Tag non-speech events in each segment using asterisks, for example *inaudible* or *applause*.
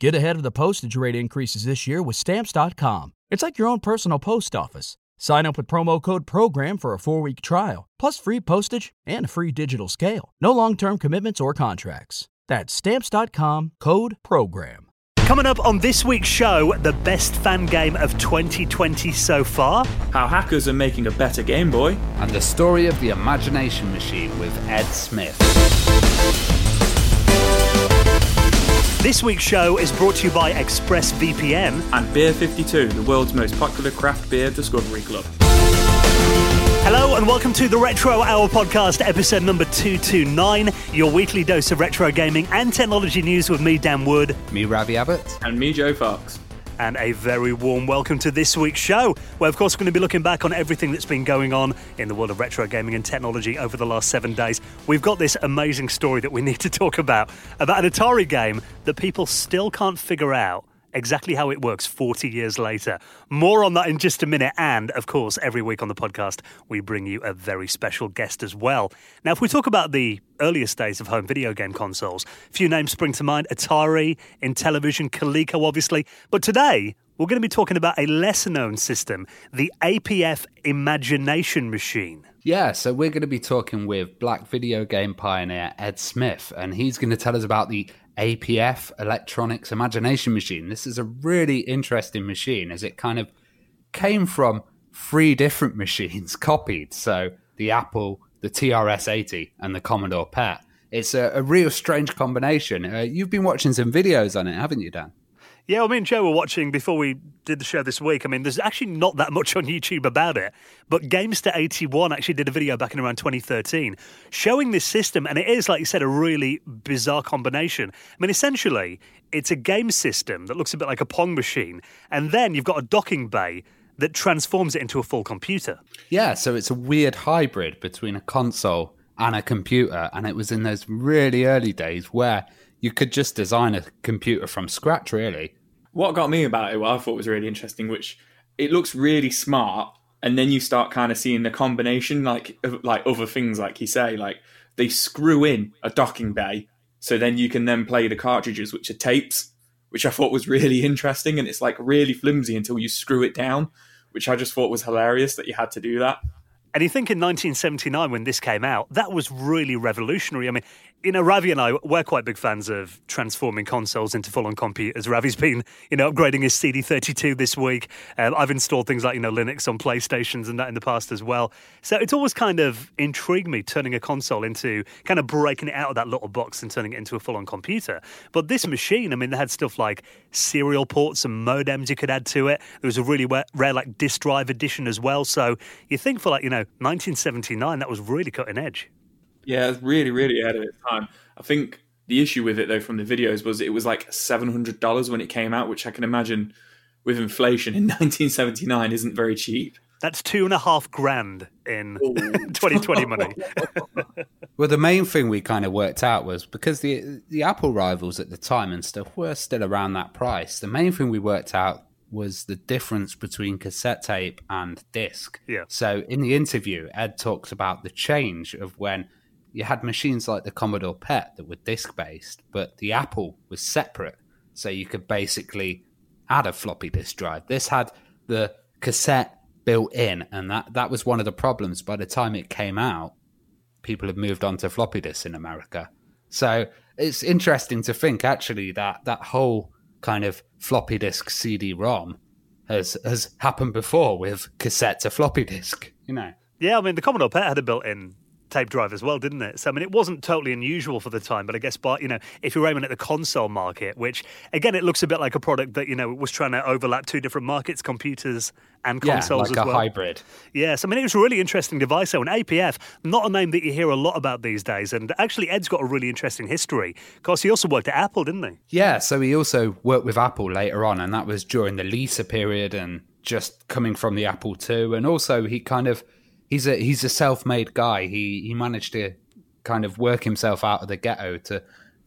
Get ahead of the postage rate increases this year with Stamps.com. It's like your own personal post office. Sign up with promo code PROGRAM for a four week trial, plus free postage and a free digital scale. No long term commitments or contracts. That's Stamps.com code PROGRAM. Coming up on this week's show, the best fan game of 2020 so far. How hackers are making a better Game Boy. And the story of the Imagination Machine with Ed Smith. This week's show is brought to you by ExpressVPN and Beer 52, the world's most popular craft beer discovery club. Hello and welcome to the Retro Hour podcast, episode number 229, your weekly dose of retro gaming and technology news with me, Dan Wood. Me, Ravi Abbott. And me, Joe Fox and a very warm welcome to this week's show, where, of course, we're going to be looking back on everything that's been going on in the world of retro gaming and technology over the last seven days. We've got this amazing story that we *laughs* need to talk about about an Atari game that people still can't figure out exactly how it works 40 years later. More on that in just a minute. And of course, every week on the podcast, we bring you a very special guest as well. Now, if we talk about the earliest days of home video game consoles, a few names spring to mind Atari, Intellivision, Coleco, obviously. But today, we're going to be talking about a lesser known system, the APF Imagination Machine. Yeah, so we're going to be talking with black video game pioneer Ed Smith, and he's going to tell us about the APF Electronics Imagination Machine. This is a really interesting machine as it kind of came from three different machines *laughs* copied. So the Apple, the TRS 80, and the Commodore PET. It's a, a real strange combination. Uh, you've been watching some videos on it, haven't you, Dan? Yeah, well, me and Joe were watching before we did the show this week. I mean, there's actually not that much on YouTube about it, but Gamester81 actually did a video back in around 2013 showing this system, and it is, like you said, a really bizarre combination. I mean, essentially, it's a game system that looks a bit like a Pong machine, and then you've got a docking bay that transforms it into a full computer. Yeah, so it's a weird hybrid between a console and a computer, and it was in those really early days where you could just design a computer from scratch, really what got me about it, what I thought was really interesting, which it looks really smart, and then you start kind of seeing the combination, like like other things, like you say, like they screw in a docking bay, so then you can then play the cartridges, which are tapes, which I thought was really *laughs* interesting, and it's like really flimsy until you screw it down, which I just thought was hilarious that you had to do that. And you think in 1979, when this came out, that was really revolutionary. I mean, you know, Ravi and I, we're quite big fans of transforming consoles into full on computers. Ravi's been, you know, upgrading his CD32 this week. Um, I've installed things like, you know, Linux on PlayStations and that in the past as well. So it's always kind of intrigued me turning a console into kind of breaking it out of that little box and turning it into a full on computer. But this machine, I mean, they had stuff like serial ports and modems you could add to it. There was a really rare, like disk drive edition as well. So you think for like, you know, 1979, that was really cutting edge. Yeah, it's really, really ahead of its time. I think the issue with it though from the videos was it was like seven hundred dollars when it came out, which I can imagine with inflation in *laughs* 1979 isn't very cheap. That's two and a half grand in 2020 *laughs* money. *laughs* well, the main thing we kind of worked out was because the the Apple rivals at the time and stuff were still around that price. The main thing we worked out was the difference between cassette tape and disc. Yeah. So in the interview, Ed talks about the change of when you had machines like the Commodore PET that were disk based, but the Apple was separate. So you could basically add a floppy disk drive. This had the cassette built in, and that, that was one of the problems. By the time it came out, people had moved on to floppy disks in America. So it's interesting to think actually that that whole kind of floppy disk CD ROM has has happened before with cassette to floppy disk, you know. Yeah, I mean the Commodore PET had a built-in tape drive as well, didn't it? So I mean, it wasn't totally unusual for the time, but I guess, but you know, if you're aiming at the console market, which again, it looks a bit like a product that you know was trying to overlap two different markets, computers and consoles yeah, like as a well. hybrid. Yes, I mean, it was a really interesting device. So, an APF, not a name that you hear a lot about these days, and actually, Ed's got a really interesting history. Of course, he also worked at Apple, didn't he? Yeah, so he also worked with Apple later on, and that was during the Lisa period and just coming from the Apple II, and also he kind of he's a he's a self-made guy. He he managed to kind of work himself out of the ghetto to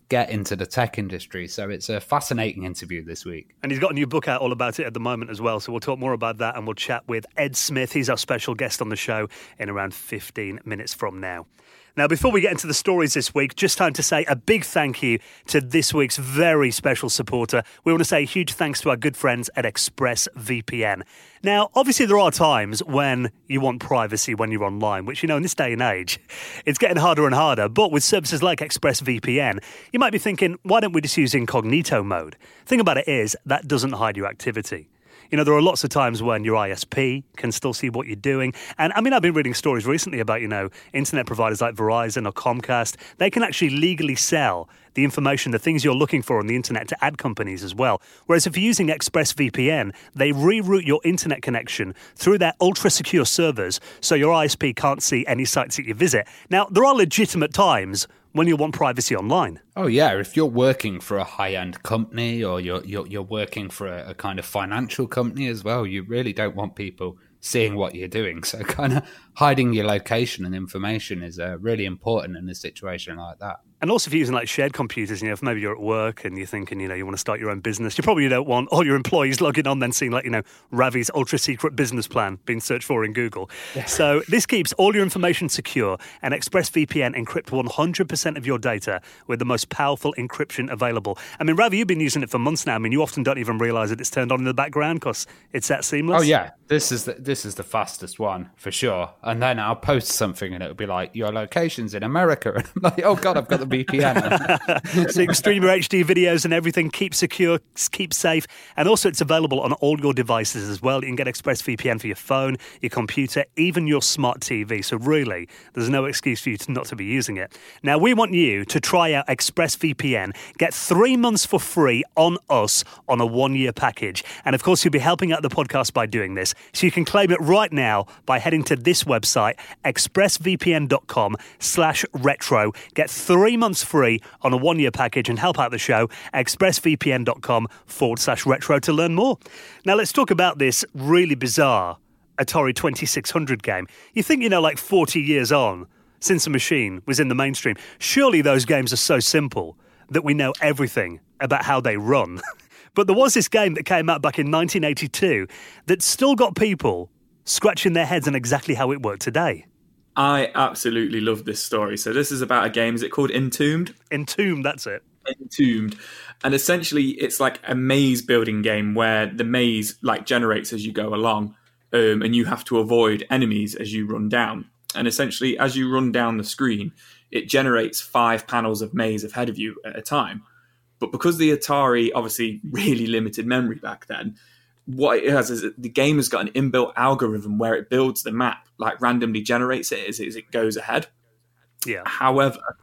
get into the tech industry. So it's a fascinating interview this week. And he's got a new book out all about it at the moment as well. So we'll talk more about that and we'll chat with Ed Smith. He's our special guest on the show in around 15 minutes from now. Now, before we get into the stories this week, just time to say a big thank you to this week's very special supporter. We want to say a huge thanks to our good friends at ExpressVPN. Now, obviously, there are times when you want privacy when you're online, which, you know, in this day and age, *laughs* it's getting harder and harder. But with services like ExpressVPN, you might be thinking, why don't we just use incognito mode? thing about it is, that doesn't hide your activity. You know, there are lots of times when your ISP can still see what you're doing. And I mean, I've been reading stories recently about, you know, internet providers like Verizon or Comcast. They can actually legally sell the information, the things you're looking for on the internet to ad companies as well. Whereas if you're using ExpressVPN, they reroute your internet connection through their ultra secure servers so your ISP can't see any sites that you visit. Now, there are legitimate times when you want privacy online. Oh yeah, if you're working for a high-end company or you're you're, you're working for a, a kind of financial company as well, you really don't want people seeing what you're doing. *laughs* So kind of hiding your location and information is uh, really important in a situation like that. And also, if you're using like shared computers, you know, if maybe you're at work and you're thinking, you know, you want to start your own business, you probably don't want all your employees logging on then seeing like, you know, Ravi's ultra secret business plan being searched for in Google. Yeah. So this keeps all your information secure and ExpressVPN encrypt 100% of your data with the most powerful encryption available. I mean, Ravi, you've been using it for months now. I mean, you often don't even realize that it's turned on in the background because it's that seamless. Oh yeah, this is the, this is the fastest one for sure. And then I'll post something and it'll be like your location's in America, *laughs* and I'm like, oh god, I've got the VPN. *laughs* so your HD videos and everything. Keep secure, keep safe, and also it's available on all your devices as well. You can get ExpressVPN for your phone, your computer, even your smart TV. So really, there's no excuse for you to not to be using it. Now we want you to try out ExpressVPN. Get three months for free on us on a one-year package, and of course you'll be helping out the podcast by doing this. So you can claim it right now by heading to this website, expressvpn.com slash retro. Get three months free on a one year package and help out the show. expressvpn.com forward slash retro to learn more. Now let's talk about this really bizarre Atari 2600 game. You think, you know, like 40 years on since the machine was in the mainstream, surely those games are so simple that we know everything about how they run. *laughs* but there was this game that came out back in 1982 that still got people scratching their heads on exactly how it worked today. I absolutely love this story. So this is about a game. Is it called Entombed? Entombed. That's it. Entombed, and essentially it's like a maze building game where the maze like generates as you go along, um, and you have to avoid enemies as you run down. And essentially, as you run down the screen, it generates five panels of maze ahead of you at a time. But because the Atari obviously *laughs* really limited memory back then, what it has is the game has got an inbuilt algorithm where it builds the map, like randomly generates it as, as it goes ahead. Yeah. However,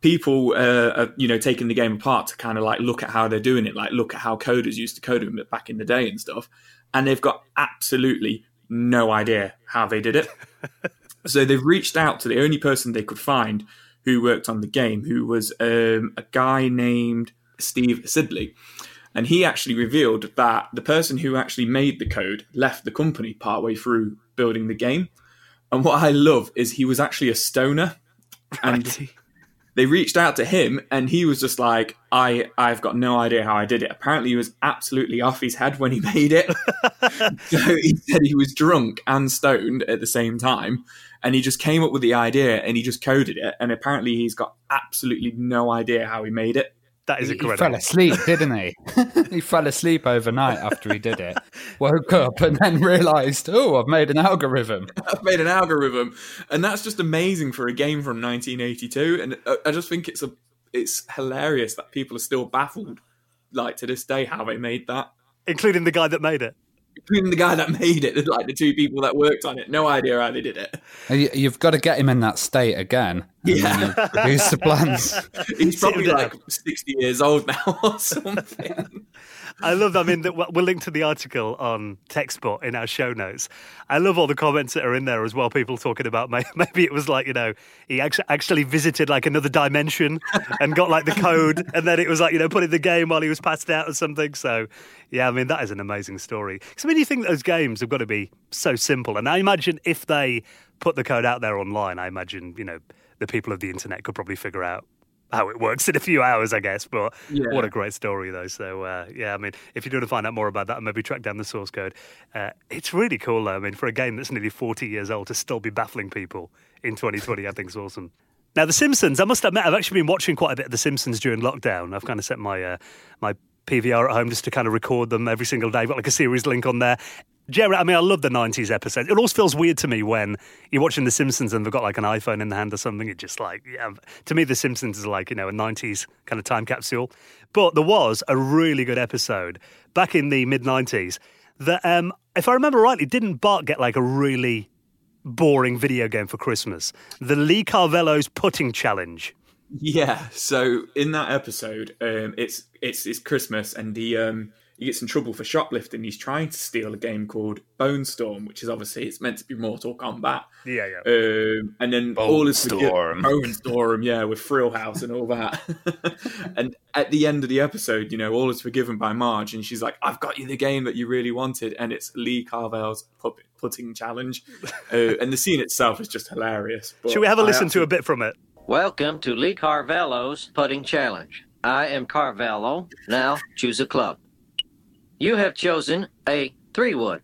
people uh, are you know taking the game apart to kind of like look at how they're doing it, like look at how coders used to code it back in the day and stuff, and they've got absolutely no idea how they did it. *laughs* so they've reached out to the only person they could find who worked on the game, who was um, a guy named Steve Sidley. And he actually revealed that the person who actually made the code left the company partway through building the game. And what I love is he was actually a stoner. And *laughs* they reached out to him and he was just like, I, I've got no idea how I did it. Apparently he was absolutely off his head when he *laughs* made it. *laughs* so he said he was drunk and stoned at the same time. And he just came up with the idea and he just coded it. And apparently he's got absolutely no idea how he made it. That is incredible. He fell asleep, didn't he? he fell asleep overnight after he did it. Woke up and then realised, oh, I've made an algorithm. *laughs* I've made an algorithm, and that's just amazing for a game from 1982. And I just think it's a it's hilarious that people are still baffled, like to this day, how they made that, including the guy that made it including the guy that made it, like the two people that worked on it. No idea how they did it. Uh, you've got to get him in that state again. Yeah. *laughs* Produce the plans. He's probably like 60 years old now *laughs* or something. I love. I mean, we'll link to the article on TechSpot in our show notes. I love all the comments that are in there as well. People talking about *laughs* maybe it was like you know he actually visited like another dimension and got like the code, *laughs* and then it was like you know put in the game while he was passed out or something. So yeah, I mean that is an amazing story. Because I mean, you think those games have got to be so simple, and I imagine if they put the code out there online, I imagine you know the people of the internet could probably figure out how it works in a few hours, I guess. But yeah. what a great story, though. So uh, yeah, I mean, if you do want to find out more about that and maybe track down the source code, uh, it's really cool. Though. I mean, for a game that's nearly forty years old to still be baffling people in 2020, I think is awesome. Now, The Simpsons, I must admit, I've actually been watching quite a bit of The Simpsons during lockdown. I've kind of set my uh, my PVR at home just to kind of record them every single day. I've got like a series link on there. Jerry, I mean, I love the 90s episodes. It always feels weird to me when you're watching The Simpsons and they've got like an iPhone in the hand or something. It just like, yeah, to me, The Simpsons is like, you know, a 90s kind of time capsule. But there was a really good episode back in the mid 90s that, um, if I remember rightly, didn't Bart get like a really boring video game for Christmas? The Lee Carvallo's Putting Challenge. Yeah. So in that episode, um, it's it's it's Christmas, and he um, he gets in trouble for shoplifting. He's trying to steal a game called Bone Storm, which is obviously it's meant to be Mortal Kombat. Yeah, yeah. Um, and then Bone all is Storm. *laughs* Bone Storm, yeah, with Frill House and all that. *laughs* and at the end of the episode, you know, all is forgiven by Marge, and she's like, "I've got you the game that you really wanted," and it's Lee Carvel's puppet putting challenge. *laughs* Uh, and the scene itself is just hilarious. But Should we have a I listen to a bit from it? Welcome to Lee Carvallo's Putting Challenge. I am Carvello. Now choose a club. You have chosen a three wood.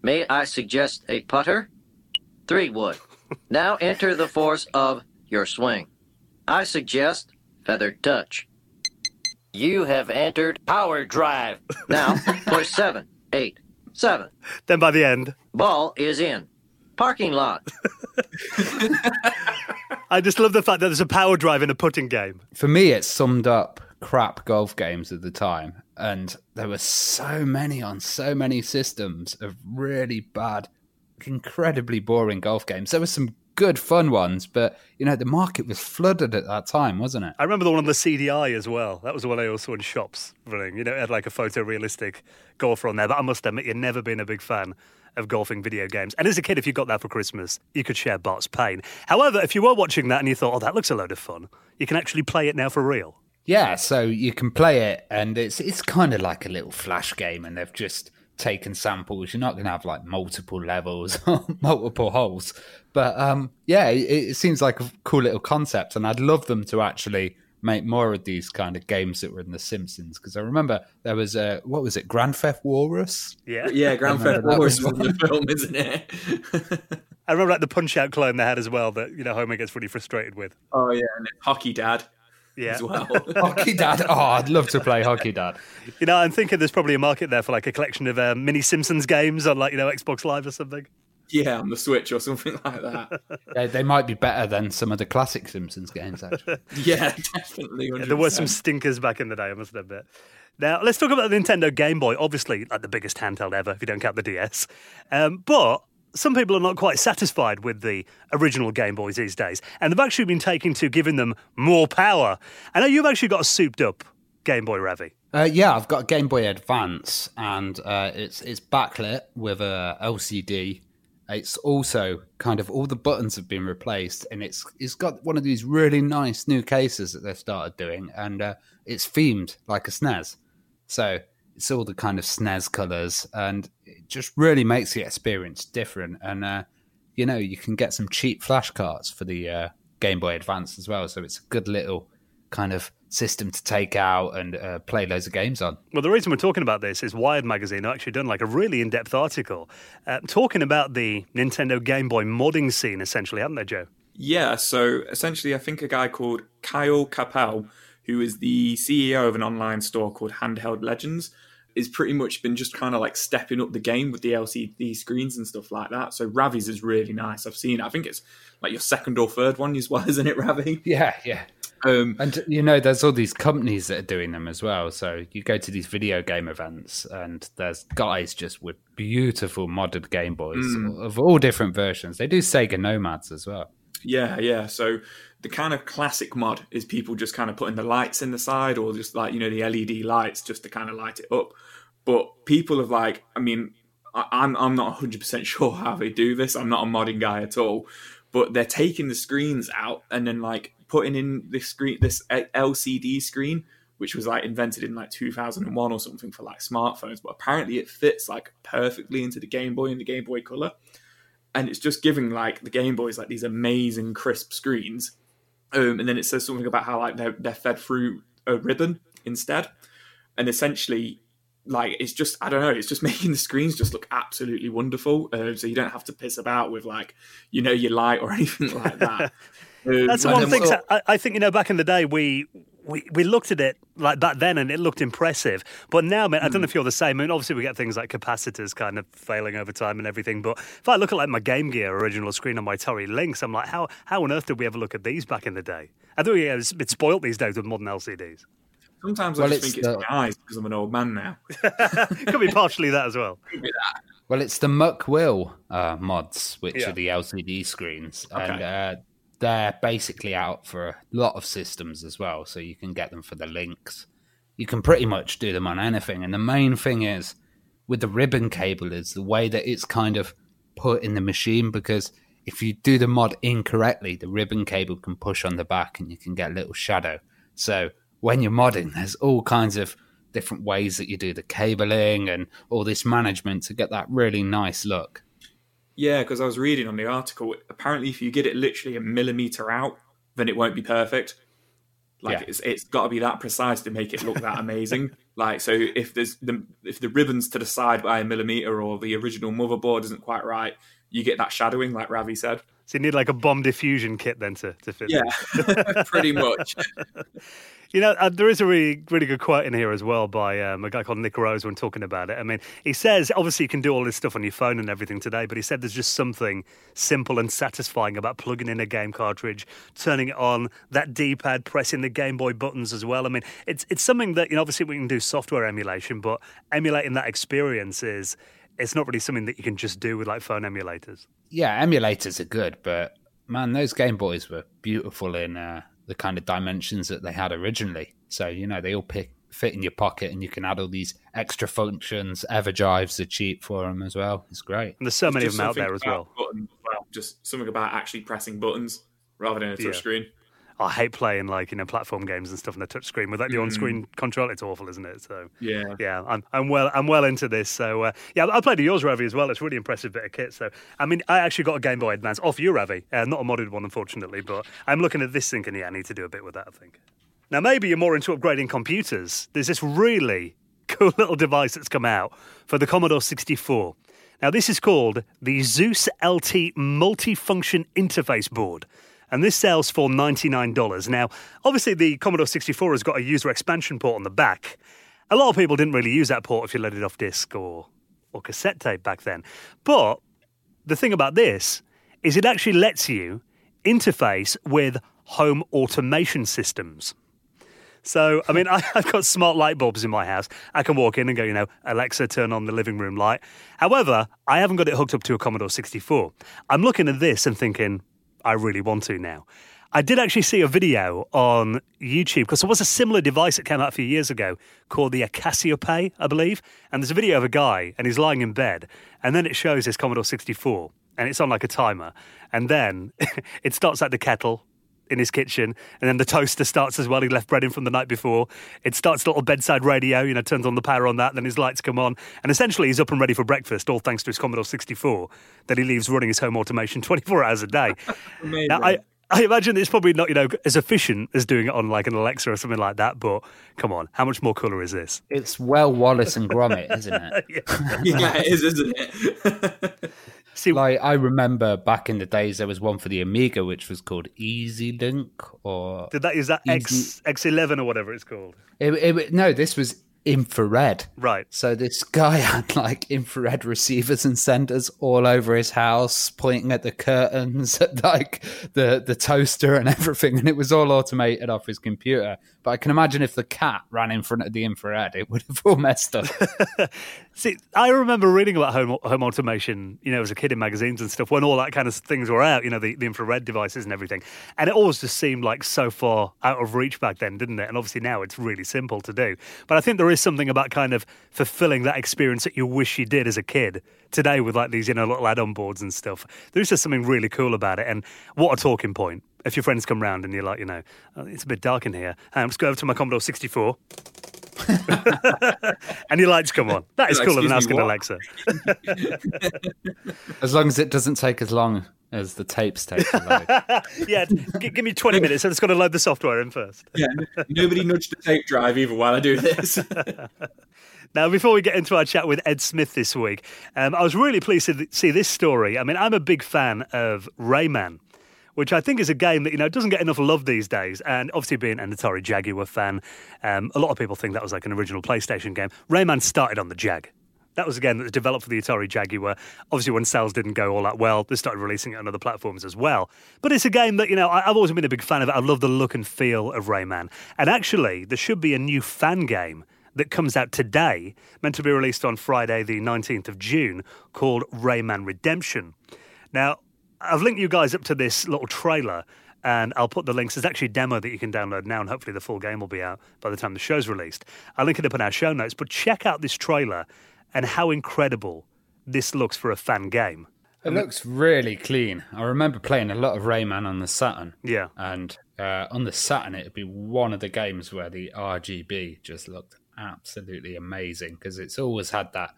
May I suggest a putter? Three wood. Now enter the force of your swing. I suggest feathered touch. You have entered power drive. Now push *laughs* seven, eight, seven. Then by the end, Ball is in. Parking lot. *laughs* I just love the fact that there's a power drive in a putting game. For me, it summed up crap golf games at the time. And there were so many on so many systems of really bad, incredibly boring golf games. There were some good fun ones, but you know, the market was flooded at that time, wasn't it? I remember the one on the CDI as well. That was the one I also saw in shops running. You know, it had like a photorealistic golfer on there. But I must admit, you've never been a big fan of golfing video games. And as a kid, if you got that for Christmas, you could share Bart's pain. However, if you were watching that and you thought, oh, that looks a load of fun, you can actually play it now for real. Yeah, so you can play it, and it's it's kind of like a little flash game, and they've just taken samples. You're not going to have like multiple levels, *laughs* or multiple holes, but um, yeah, it, it seems like a cool little concept, and I'd love them to actually make more of these kind of games that were in The Simpsons because I remember there was a what was it, Grand Theft Walrus? Yeah. Yeah, Grand *laughs* Theft remember that Wars was the film, isn't it? I remember like the punch out clone they had as well that, you know, Homer gets really frustrated with. oh yeah, and Hockey Dad Yeah. as well. *laughs* Hockey Dad. Oh, I'd love to play Hockey Dad. You know, I'm thinking there's probably a market there for like a collection of um, mini Simpsons games on like, you know, Xbox Live or something. yeah, on the Switch or something like that. *laughs* They, they might be better than some of the classic Simpsons games. Actually, *laughs* Yeah, definitely. 100%. There were some stinkers back in the day, I must admit. Now, let's talk about the Nintendo Game Boy. Obviously, like the biggest handheld ever, if you don't count the DS. Um, but some people are not quite satisfied with the original Game Boys these days, and they've actually been taking to giving them more power. I know you've actually got a souped up Game Boy, Ravi. Uh, yeah, I've got a Game Boy Advance, and uh, it's it's backlit with a LCD. It's also kind of all the buttons have been replaced, and it's it's got one of these really nice new cases that they've started doing, and uh, it's themed like a SNES. So it's all the kind of SNES colors, and it just really makes the experience different. And uh, you know, you can get some cheap flash cards for the uh, Game Boy Advance as well. So it's a good little kind of system to take out and uh, play loads of games on. Well, the reason we're talking about this is Wired Magazine actually done like a really in depth article uh, talking about the Nintendo Game Boy modding scene, essentially, haven't they, Joe? Yeah, so essentially, I think a guy called Kyle Capel, who is the CEO of an online store called Handheld Legends, is pretty much been just kind of like stepping up the game with the LCD screens and stuff like that. So Ravi's is really nice. I've seen. it. I think it's like your second or third one as well, *laughs* isn't it, Ravi? Yeah, yeah. Um, And you know, there's all these companies that are doing them as well. So you go to these video game events, and there's guys just with beautiful modded Game Boys of all different versions. They do Sega Nomads as well. Yeah, yeah. So the kind of classic mod is people just kind of putting the lights in the side or just like, you know, the LED lights just to kind of light it up. But people have like, I mean, I- I'm I'm not 100% *laughs* sure how they do this. I'm not a modding guy at all. But they're taking the screens out and then like putting in this screen, this LCD screen, which was like invented in like 2001 or something for like smartphones. But apparently it fits like perfectly into the Game Boy and the Game Boy Color and it's just giving like the Game Boys like these amazing crisp screens. Um, and then it says something about how like they're they're fed through a ribbon instead, and essentially like it's just I don't know it's just *laughs* making the screens just look absolutely wonderful. Uh, so you don't have to piss about with like you know your light or *laughs* anything like that. *laughs* That's the one thing. so I, I think you know, back in the day, we. We, we looked at it like back then and it looked impressive. But now, man, I don't know if you're the same. I mean, obviously, we get things like capacitors kind of failing over time and everything. But if I look at like my Game Gear original screen on my Atari Lynx, I'm like, how, how on earth did we ever look at these back in the day? I think it's a bit spoilt these days with modern LCDs. Sometimes Well, I just it's think it's the- my eyes because I'm an old man now. *laughs* *laughs* Could be partially that as well. Well, it's the McWill uh, mods, which Yeah. are the LCD screens, and uh, they're basically out for a lot of systems as well. So you can get them for the Lynx. You can pretty much do them on anything. And the main thing is with the ribbon cable is the way that it's kind of put in the machine because if you do the mod incorrectly, the ribbon cable can push on the back and you can get a little shadow. So when you're modding, there's all kinds of different ways that you do the cabling and all this management to get that really nice look. Yeah, because I was reading on the article. Apparently, if you get it literally a millimeter out, then it won't be perfect. Like Yeah. it's it's got to be that precise to make it look that amazing. *laughs* like so, if there's the if the ribbons to the side by a millimeter or the original motherboard isn't quite right, you get that shadowing, like Ravi said. So you need like a bomb diffusion kit then to, to fit. Yeah, *laughs* pretty much. *laughs* You know, uh, there is a really, really good quote in here as well by um, a guy called Nick Rose when talking about it. I mean, he says, obviously, you can do all this stuff on your phone and everything today, but he said there's just something simple and satisfying about plugging in a game cartridge, turning it on, that D pad, pressing the Game Boy buttons as well. I mean, it's, it's something that, you know, obviously, we can do software emulation, but emulating that experience is. It's not really something that you can just do with like phone emulators. Yeah, emulators are good, but man, those Game Boys were beautiful in uh, the kind of dimensions that they had originally. So, you know, they all pick, fit in your pocket and you can add all these extra functions. Everdrives are cheap for them as well. It's great. And there's so many of them out there as well. buttons as well. Just something about actually pressing buttons rather than a Yeah. I hate playing like you know platform games and stuff on the touch screen without the on-screen control. It's awful, isn't it? So Yeah. yeah, I'm I'm well I'm well into this. So uh, yeah, I played yours Ravi as well. It's a really impressive bit of kit. So I mean, I actually got a Game Boy Advance off you, Ravi. Uh, not a modded one, unfortunately, but I'm looking at this thinking, yeah, I need to do a bit with that. I think. Now maybe you're more into upgrading computers. There's this really *laughs* cool little device that's come out for the Commodore 64. Now this is called the Zeus LT Multifunction Interface Board. And this sells for $99. Now, obviously, the Commodore 64 has got a user expansion port on the back. A lot of people didn't really use that port if you it off disc or, or cassette tape back then. But the thing about this is it actually lets you interface with home automation systems. So, I mean, *laughs* I, I've got smart light bulbs in my house. I can walk in and go, you know, Alexa, turn on the living room light. However, I haven't got it hooked up to a Commodore 64. I'm looking at this and thinking, I really want to now. I did actually see a video on YouTube because there was a similar device that came out a few years ago called the Cassiopeia, I believe. And there's a video of a guy and he's lying in bed, and then it shows his Commodore 64, and it's on like a timer, and then *laughs* it starts at the kettle in his kitchen, and then the toaster starts as well. He left bread in from the night before. It starts a little bedside radio, you know, turns on the power on that, then his lights come on, and essentially he's up and ready for breakfast, all thanks to his Commodore 64 that he leaves running his home automation *laughs* 24 hours a day. *laughs* Now, I, I imagine it's probably not, you know, as efficient as doing it on like an Alexa or something like that, but come on, how much more cooler is this? It's well Wallace and Gromit, isn't it? *laughs* yeah, it is, isn't it? See, Like I remember back in the days, there was one for the Amiga which was called Easy Link, or did that is that X X eleven or whatever it's called? it, it, no, this was infrared. Right. So this guy *laughs* had like infrared receivers and senders all over his house, pointing at the curtains, *laughs* at like the the toaster and everything, and it was all automated off his computer. But I can imagine if the cat ran in front of the infrared, it would have all messed up. *laughs* See, I remember reading about home home automation, you know, as a kid in magazines and stuff when all that kind of things were out, you know, the, the infrared devices and everything. And it always just seemed like so far out of reach back then, didn't it? And obviously now it's really simple to do. But I think there is something about kind of fulfilling that experience that you wish you did as a kid today with like these, you know, little add-on boards and stuff. There's just something really cool about it. And what a talking point. If your friends come round and you're like, you know, oh, it's a bit dark in here, um, let's go over to my Commodore 64 *laughs* and your lights come on. That is Like, cooler than asking? Alexa. *laughs* as long as it doesn't take as long as the tapes take *laughs* yeah, g- give me 20 minutes. I've just got to load the software in first. yeah, nobody nudged the tape drive either while I do this. Now, before we get into our chat with Ed Smith this week, um, I was really pleased to th- see this story. I mean, I'm a big fan of Rayman, which I think is a game that you know doesn't get enough love these days. And obviously, being an Atari Jaguar fan, um, a lot of people think that was like an original PlayStation game. Rayman started on the Jag. That was a game that was developed for the Atari Jaguar. Obviously, when sales didn't go all that well, they started releasing it on other platforms as well. But it's a game that, you know, I've always been a big fan of it. I love the look and feel of Rayman. And actually, there should be a new fan game that comes out today, meant to be released on Friday, the 19th of June, called Rayman Redemption. Now, I've linked you guys up to this little trailer, and I'll put the links. There's actually a demo that you can download now, and hopefully the full game will be out by the time the show's released. I'll link it up in our show notes, but check out this trailer and how incredible this looks for a fan game. It looks really clean. I remember playing a lot of Rayman on the Saturn. Yeah. And uh, on the Saturn, it'd be one of the games where the RGB just looked absolutely amazing because it's always had that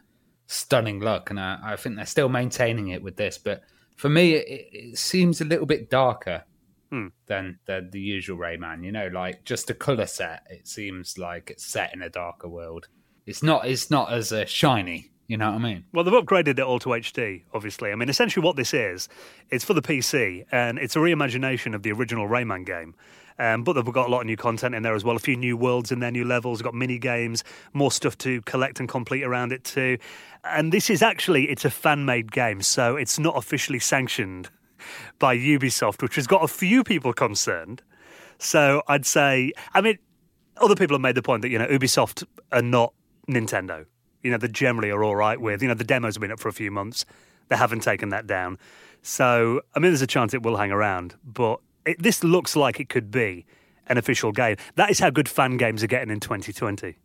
stunning look. And I, I think they're still maintaining it with this. But for me, it, it seems a little bit darker Hmm. than, than the usual Rayman. You know, like just a color set, it seems like it's set in a darker world. It's not. It's not as uh, shiny. You know what I mean? Well, they've upgraded it all to HD, obviously. I mean, essentially, what this is, it's for the PC, and it's a reimagination of the original Rayman game. Um, but they've got a lot of new content in there as well. A few new worlds in there, new levels. Got mini games, more stuff to collect and complete around it too. And this is actually it's a fan-made game, so it's not officially sanctioned by Ubisoft, which has got a few people concerned. So I'd say, I mean, other people have made the point that you know Ubisoft are not Nintendo. You know, they generally are all right with. You know, the demos have been up for a few months. They haven't taken that down. So I mean, there's a chance it will hang around, but it, this looks like it could be an official game. That is how good fan games are getting in 2020.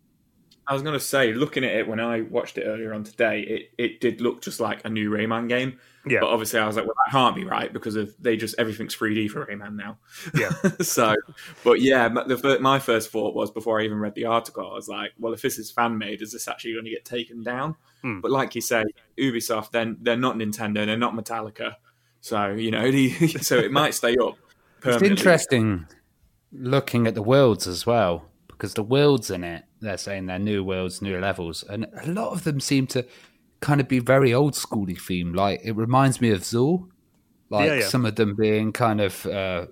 I was going to say, looking at it when I watched it earlier on today, it, it did look just like a new Rayman game. Yeah. But obviously, I was like, well, that can't be right because of they just everything's 3D for Rayman now. Yeah. *laughs* so, but yeah, my- the my first thought was before I even read the article, I was like, well, if this is fan made, is this actually going to get taken down? Hmm. But like you say, Ubisoft, then they're not Nintendo, they're not Metallica, so you know, the, *laughs* so it might stay up. It's interesting looking at the worlds as well because the worlds in it, they're saying they're new worlds, new levels, and a lot of them seem to kind of be very old schooly theme. Like it reminds me of Zool, like Yeah, yeah. some of them being kind of. Uh,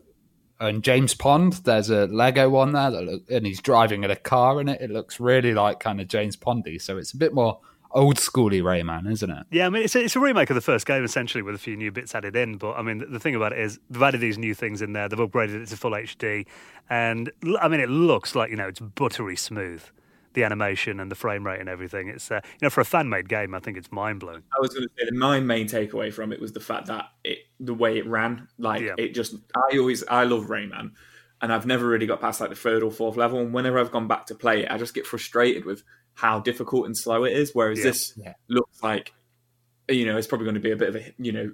and James Pond, there's a Lego one there, that look, and he's driving in a car in it. It looks really like kind of James Pondy, so it's a bit more old schooly Rayman, isn't it? Yeah, I mean, it's a, it's a remake of the first game, essentially, with a few new bits added in. But I mean, the, the thing about it is, they've added these new things in there. They've upgraded it to full HD, and I mean, it looks like you know it's buttery smooth. The animation and the frame rate and everything. It's uh, you know for a fan made game, I think it's mind blowing. I was going to say that my main takeaway from it was the fact that it, the way it ran, like Yeah. it just. I always, I love Rayman, and I've never really got past like the third or fourth level. And whenever I've gone back to play it, I just get frustrated with how difficult and slow it is. Whereas Yeah. this Yeah. looks like, you know, it's probably going to be a bit of a, you know,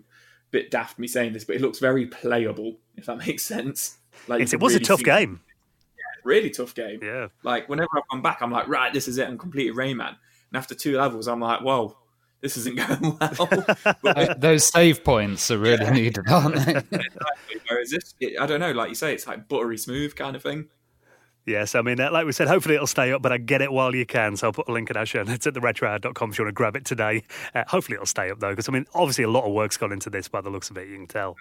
bit daft me saying this, but it looks very playable. If that *laughs* makes sense. Like It's, it can was a tough see- game. really tough game. Yeah. Like whenever I've gone back, I'm like, right, this is it. I'm completed Rayman, and after two levels, I'm like, whoa, this isn't *laughs* going well. *laughs* but Those save points are really needed, aren't they? exactly. Whereas this, it, I don't know, like you say, it's like buttery smooth kind of thing. Yes, I mean, uh, like we said, hopefully it'll stay up, but I get it while you can. So I'll put a link in our show notes at theretrohour.com if you want to grab it today. Uh, hopefully it'll stay up, though, because I mean, obviously a lot of work's gone into this by the looks of it, you can tell.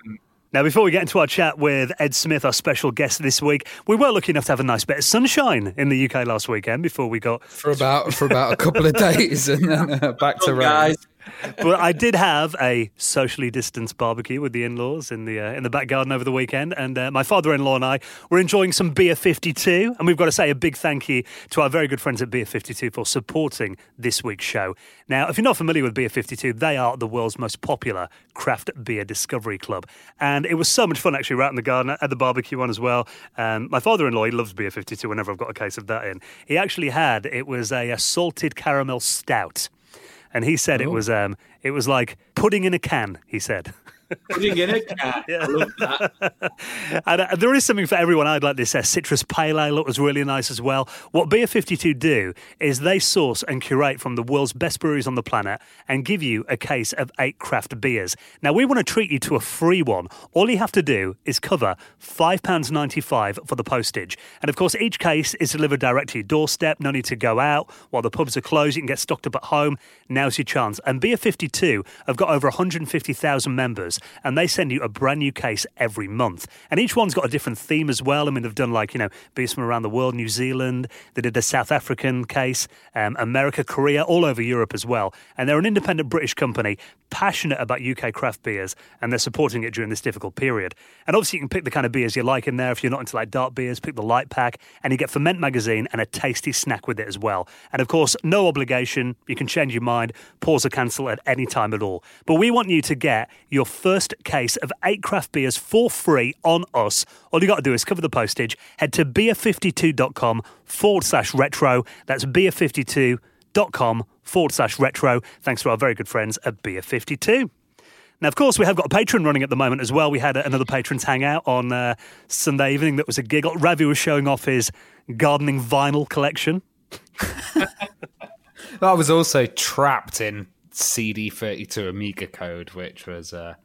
Now, before we get into our chat with Ed Smith, our special guest this week, we were lucky enough to have a nice bit of sunshine in the UK last weekend before we got for about for about a couple of days, and then uh, back to rain. guys, but I did have a socially distanced barbecue with the in-laws in the uh, in the back garden over the weekend, and uh, my father-in-law and I were enjoying some Beer 52. And we've got to say a big thank you to our very good friends at Beer 52 for supporting this week's show. Now, if you're not familiar with Beer 52, they are the world's most popular craft beer discovery club, and it was so much fun actually right in the garden at the barbecue one as well. Um, my father-in-law he loves Beer 52 whenever I've got a case of that in. He actually had it was a, a salted caramel stout and he said it was um it was like pudding in a can. He said. *laughs* pudding in a love that. *laughs* And uh, there is something for everyone. I'd like this uh, citrus pale ale. It was really nice as well. What Beer 52 do is they source and curate from the world's best breweries on the planet and give you a case of eight craft beers. Now, we want to treat you to a free one. All you have to do is cover £5.95 for the postage. And of course, each case is delivered direct to your doorstep. No need to go out while the pubs are closed. You can get stocked up at home. Now's your chance. And Beer 52 have got over 150,000 members. And they send you a brand new case every month. And each one's got a different theme as well. I mean, they've done like, you know, beers from around the world, New Zealand, they did a South African case, um, America, Korea, all over Europe as well. And they're an independent British company passionate about UK craft beers, and they're supporting it during this difficult period. And obviously, you can pick the kind of beers you like in there. If you're not into like dark beers, pick the light pack, and you get Ferment Magazine and a tasty snack with it as well. And of course, no obligation. You can change your mind, pause or cancel at any time at all. But we want you to get your first case of eight craft beers for free on us. All you got to do is cover the postage, head to beer52.com forward slash retro. That's beer52.com forward slash retro. Thanks to our very good friends at Beer 52. Now, of course, we have got a patron running at the moment as well. We had another patrons hangout on uh, Sunday evening that was a giggle. Ravi was showing off his gardening vinyl collection. *laughs* I was also trapped in CD32 Amiga code, which was uh,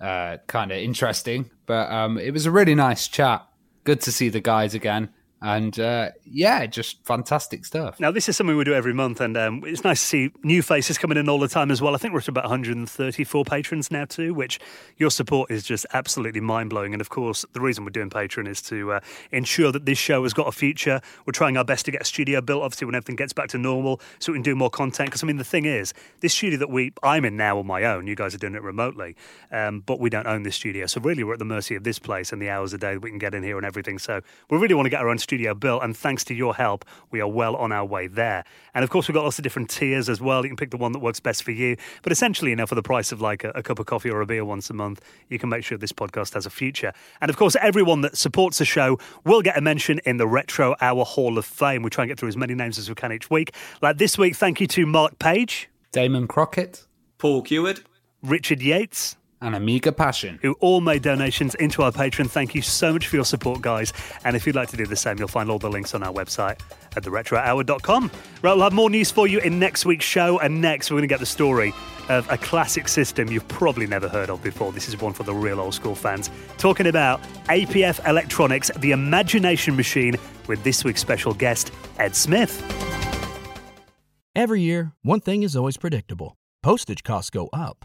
uh, kind of interesting. But um, it was a really nice chat. Good to see the guys again. And uh, yeah, just fantastic stuff. Now, this is something we do every month, and um, it's nice to see new faces coming in all the time as well. I think we're at about 134 patrons now, too, which your support is just absolutely mind blowing. And of course, the reason we're doing Patreon is to uh, ensure that this show has got a future. We're trying our best to get a studio built, obviously, when everything gets back to normal, so we can do more content. Because, I mean, the thing is, this studio that we I'm in now on my own, you guys are doing it remotely, um, but we don't own this studio. So, really, we're at the mercy of this place and the hours a day that we can get in here and everything. So, we really want to get our own studio studio built. And thanks to your help, we are well on our way there. And of course, we've got lots of different tiers as well. You can pick the one that works best for you. But essentially, you know, for the price of like a, a cup of coffee or a beer once a month, you can make sure this podcast has a future. And of course, everyone that supports the show will get a mention in the Retro Hour Hall of Fame. We try and get through as many names as we can each week. Like this week, thank you to Mark Page, Damon Crockett, Paul Keward, Richard Yates, and Amiga Passion, who all made donations into our Patreon. Thank you so much for your support, guys. And if you'd like to do the same, you'll find all the links on our website at theretrohour.com. Right, we'll have more news for you in next week's show. And next, we're going to get the story of a classic system you've probably never heard of before. This is one for the real old school fans. Talking about APF Electronics, the Imagination Machine, with this week's special guest, Ed Smith. Every year, one thing is always predictable postage costs go up.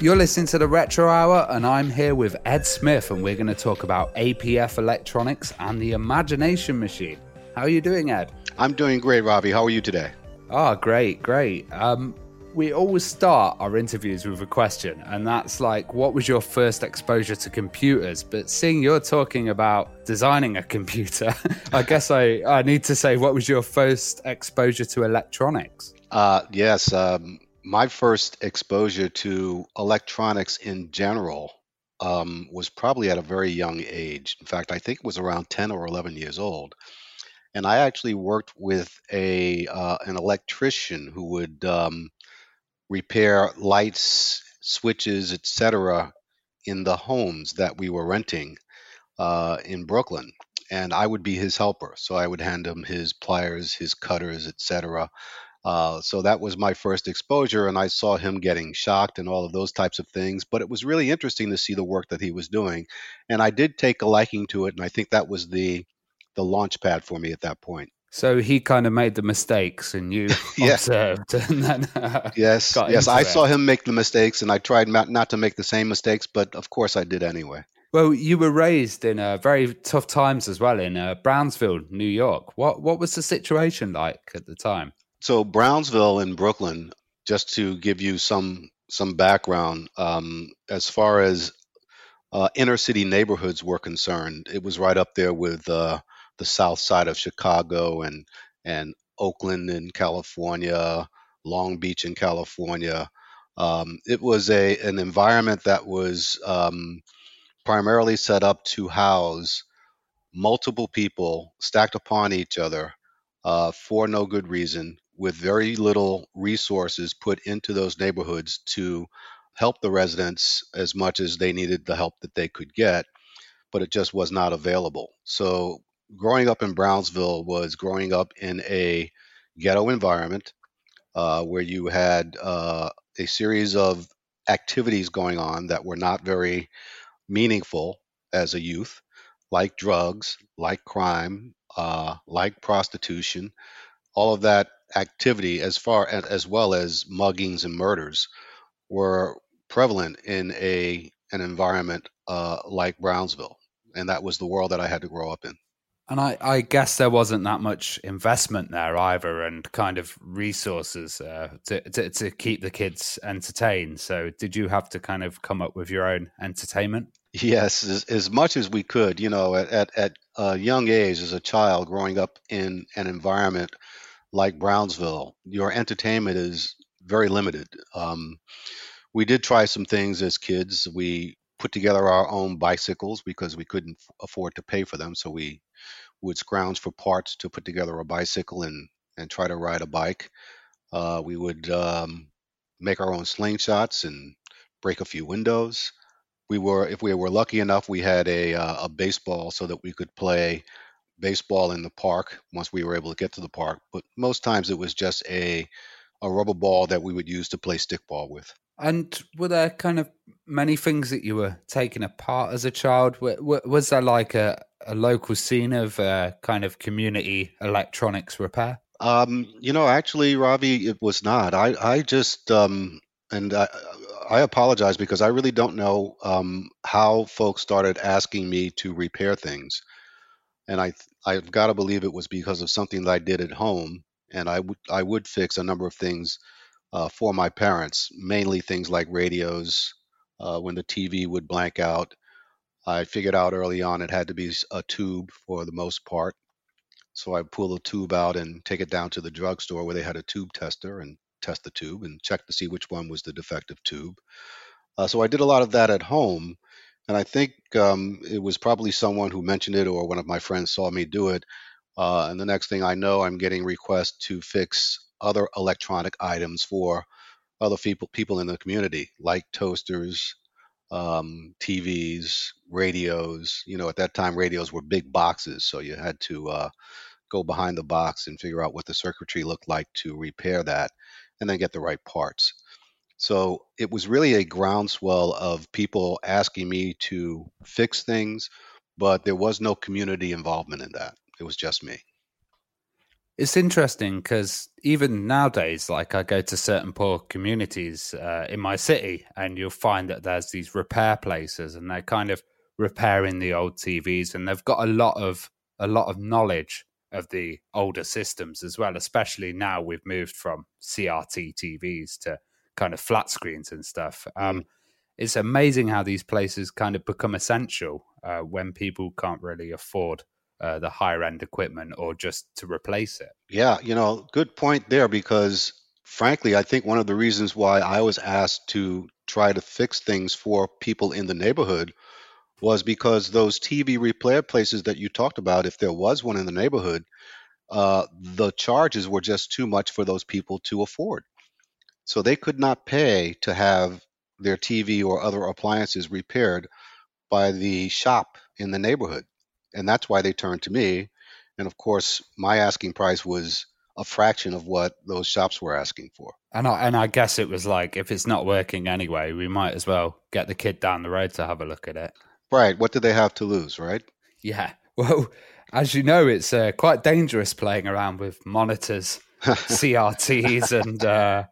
You're listening to the Retro Hour, and I'm here with Ed Smith, and we're going to talk about APF Electronics and the Imagination Machine. How are you doing, Ed? I'm doing great, Ravi. How are you today? Oh, great, great. Um, we always start our interviews with a question, and that's like, what was your first exposure to computers? But seeing you're talking about designing a computer, *laughs* I guess I, I need to say, what was your first exposure to electronics? Uh, yes, um, my first exposure to electronics in general um, was probably at a very young age. In fact, I think it was around 10 or 11 years old. And I actually worked with a uh, an electrician who would um, repair lights, switches, etc., in the homes that we were renting uh, in Brooklyn. And I would be his helper, so I would hand him his pliers, his cutters, etc. Uh, so that was my first exposure, and I saw him getting shocked and all of those types of things. But it was really interesting to see the work that he was doing, and I did take a liking to it, and I think that was the the launch pad for me at that point. So he kind of made the mistakes, and you *laughs* observed, *laughs* and then uh, yes, yes, I it. saw him make the mistakes, and I tried not, not to make the same mistakes, but of course I did anyway. Well, you were raised in uh, very tough times as well in uh, Brownsville, New York. What what was the situation like at the time? So Brownsville in Brooklyn, just to give you some some background, um, as far as uh, inner city neighborhoods were concerned, it was right up there with uh, the south side of Chicago and and Oakland in California, Long Beach in California. Um, it was a an environment that was um, primarily set up to house multiple people stacked upon each other uh, for no good reason with very little resources put into those neighborhoods to help the residents as much as they needed the help that they could get. but it just was not available. So growing up in Brownsville was growing up in a ghetto environment uh, where you had uh, a series of activities going on that were not very meaningful as a youth, like drugs, like crime, uh, like prostitution, all of that activity, as far as, as well as muggings and murders, were prevalent in a an environment uh, like Brownsville, and that was the world that I had to grow up in. And I, I, guess there wasn't that much investment there either, and kind of resources uh, to, to, to keep the kids entertained. So, did you have to kind of come up with your own entertainment? Yes, as, as much as we could. You know, at, at, at a young age, as a child, growing up in an environment like Brownsville, your entertainment is very limited. Um, we did try some things as kids. We put together our own bicycles because we couldn't afford to pay for them, so we would scrounge for parts to put together a bicycle and and try to ride a bike. Uh, we would um, make our own slingshots and break a few windows. We were, if we were lucky enough, we had a uh, a baseball so that we could play baseball in the park once we were able to get to the park. But most times it was just a a rubber ball that we would use to play stickball with. And were there kind of many things that you were taking apart as a child? Was there like a, a local scene of uh, kind of community electronics repair? Um, you know, actually, Ravi, it was not. I, I just, um, and I, I apologize because I really don't know um, how folks started asking me to repair things, and I, I've got to believe it was because of something that I did at home, and I would, I would fix a number of things uh, for my parents, mainly things like radios. Uh, when the TV would blank out, I figured out early on it had to be a tube for the most part. So I pull the tube out and take it down to the drugstore where they had a tube tester and test the tube and check to see which one was the defective tube. Uh, so I did a lot of that at home. And I think um, it was probably someone who mentioned it or one of my friends saw me do it. Uh, and the next thing I know, I'm getting requests to fix other electronic items for other people people in the community, like toasters, um, TVs, radios. You know, at that time, radios were big boxes, so you had to uh, go behind the box and figure out what the circuitry looked like to repair that, and then get the right parts. So it was really a groundswell of people asking me to fix things, but there was no community involvement in that. It was just me. It's interesting because even nowadays, like I go to certain poor communities uh, in my city, and you'll find that there's these repair places, and they're kind of repairing the old TVs, and they've got a lot of a lot of knowledge of the older systems as well. Especially now, we've moved from CRT TVs to kind of flat screens and stuff. Um, it's amazing how these places kind of become essential uh, when people can't really afford uh, the higher end equipment or just to replace it. Yeah, you know, good point there because frankly, I think one of the reasons why I was asked to try to fix things for people in the neighborhood was because those TV repair places that you talked about, if there was one in the neighborhood, uh, the charges were just too much for those people to afford. So they could not pay to have their TV or other appliances repaired by the shop in the neighborhood and that's why they turned to me. And of course, my asking price was a fraction of what those shops were asking for. And I, and I guess it was like, if it's not working anyway, we might as well get the kid down the road to have a look at it. Right. What do they have to lose, right? Yeah. *laughs* Well, as you know, it's uh, quite dangerous playing around with monitors, *laughs* CRTs, and uh,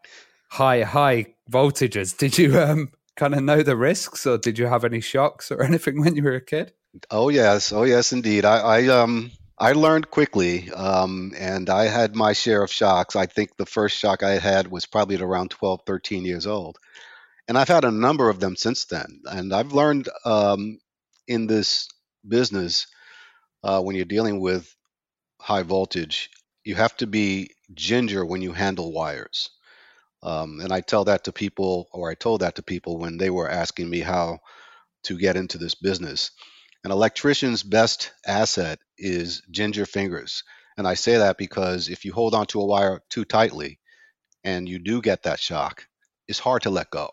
high high voltages. Did you um, kind of know the risks, or did you have any shocks or *laughs* anything when you were a kid? Oh yes, oh yes, indeed. I, I um I learned quickly, um, and I had my share of shocks. I think the first shock I had was probably at around 12, 13 years old, and I've had a number of them since then. And I've learned um, in this business uh, when you're dealing with high voltage, you have to be ginger when you handle wires. Um, and I tell that to people, or I told that to people when they were asking me how to get into this business an electrician's best asset is ginger fingers. And I say that because if you hold onto a wire too tightly and you do get that shock, it's hard to let go.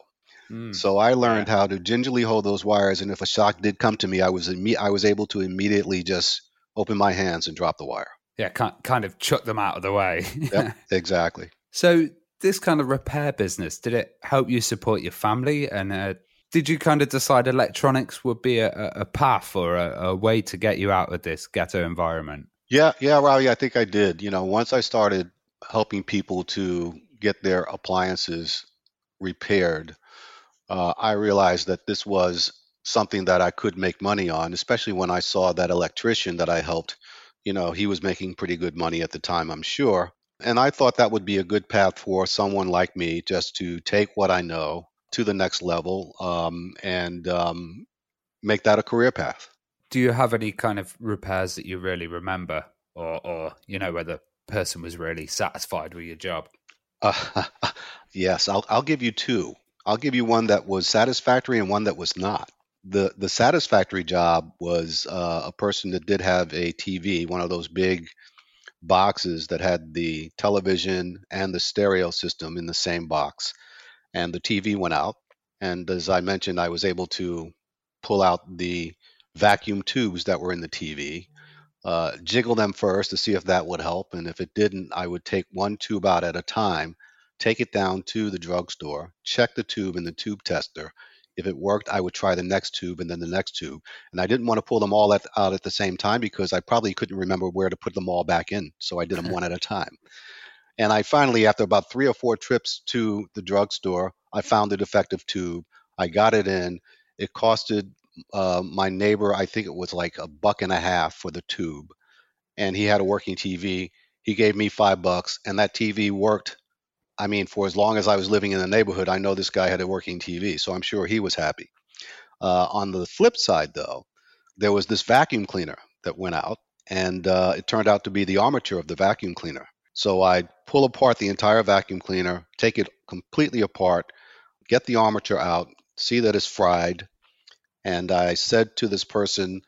Mm. So I learned how to gingerly hold those wires, and if a shock did come to me, I was imme- I was able to immediately just open my hands and drop the wire. Yeah, ki- kind of chuck them out of the way. Yep, *laughs* exactly. So this kind of repair business, did it help you support your family? And uh, did you kind of decide electronics would be a, a path or a, a way to get you out of this ghetto environment? Yeah, yeah, Rowdy, I think I did. You know, once I started helping people to get their appliances repaired, uh, I realized that this was something that I could make money on, especially when I saw that electrician that I helped. You know, he was making pretty good money at the time, I'm sure. And I thought that would be a good path for someone like me just to take what I know to the next level um, and um, make that a career path. Do you have any kind of repairs that you really remember, or, or you know, where the person was really satisfied with your job? Uh, *laughs* yes, I'll I'll give you two. I'll give you one that was satisfactory and one that was not. The the satisfactory job was uh, a person that did have a TV, one of those big boxes that had the television and the stereo system in the same box. And the TV went out. And as I mentioned, I was able to pull out the vacuum tubes that were in the TV, uh, jiggle them first to see if that would help. And if it didn't, I would take one tube out at a time, take it down to the drugstore, check the tube in the tube tester. If it worked, I would try the next tube and then the next tube. And I didn't want to pull them all at, out at the same time because I probably couldn't remember where to put them all back in. So I did them *laughs* one at a time. And I finally, after about three or four trips to the drugstore, I found the defective tube. I got it in. It costed uh, my neighbor, I think it was like a buck and a half for the tube. And he had a working TV. He gave me five bucks, and that TV worked. I mean, for as long as I was living in the neighborhood, I know this guy had a working TV, so I'm sure he was happy. Uh, on the flip side, though, there was this vacuum cleaner that went out, and uh, it turned out to be the armature of the vacuum cleaner. So I pull apart the entire vacuum cleaner, take it completely apart, get the armature out, see that it's fried, and I said to this person,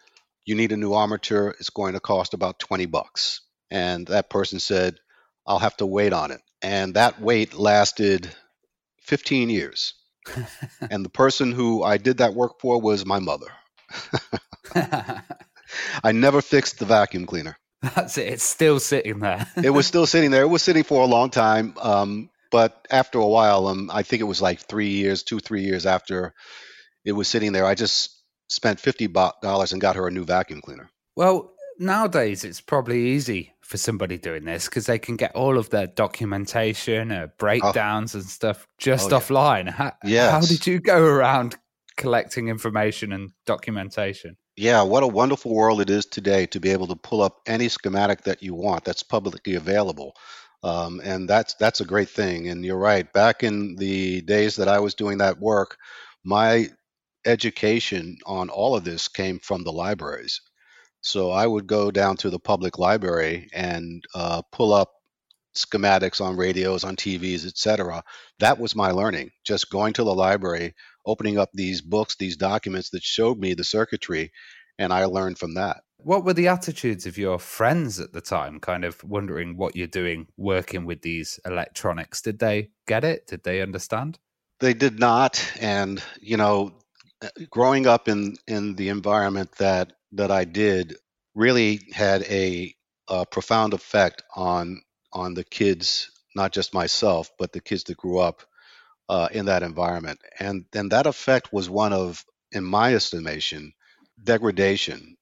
"You need a new armature. It's going to cost about 20 bucks." And that person said, "I'll have to wait on it." And that wait lasted 15 years. *laughs* and the person who I did that work for was my mother. *laughs* I never fixed the vacuum cleaner. That's it. It's still sitting there. it was still sitting there. It was sitting for a long time. Um, but after a while, um, I think it was like three years, two, three years after it was sitting there, I just spent fifty dollars and got her a new vacuum cleaner. Well, nowadays it's probably easy for somebody doing this because they can get all of their documentation, uh, breakdowns, and stuff just Oh, offline. How, how Yes. did you go around collecting information and documentation? Yeah, what a wonderful world it is today to be able to pull up any schematic that you want that's publicly available. Um, and that's that's a great thing. And you're right. Back in the days that I was doing that work, my education on all of this came from the libraries. So I would go down to the public library and uh, pull up schematics on radios, on TVs, etc. That was my learning. Just going to the library, opening up these books, these documents that showed me the circuitry, and I learned from that. What were the attitudes of your friends at the time, kind of wondering what you're doing working with these electronics? Did they get it? Did they understand? They did not, and you know, growing up in in the environment that that I did really had a, a profound effect on on the kids, not just myself, but the kids that grew up uh, in that environment, and and that effect was one of, in my estimation, degradation,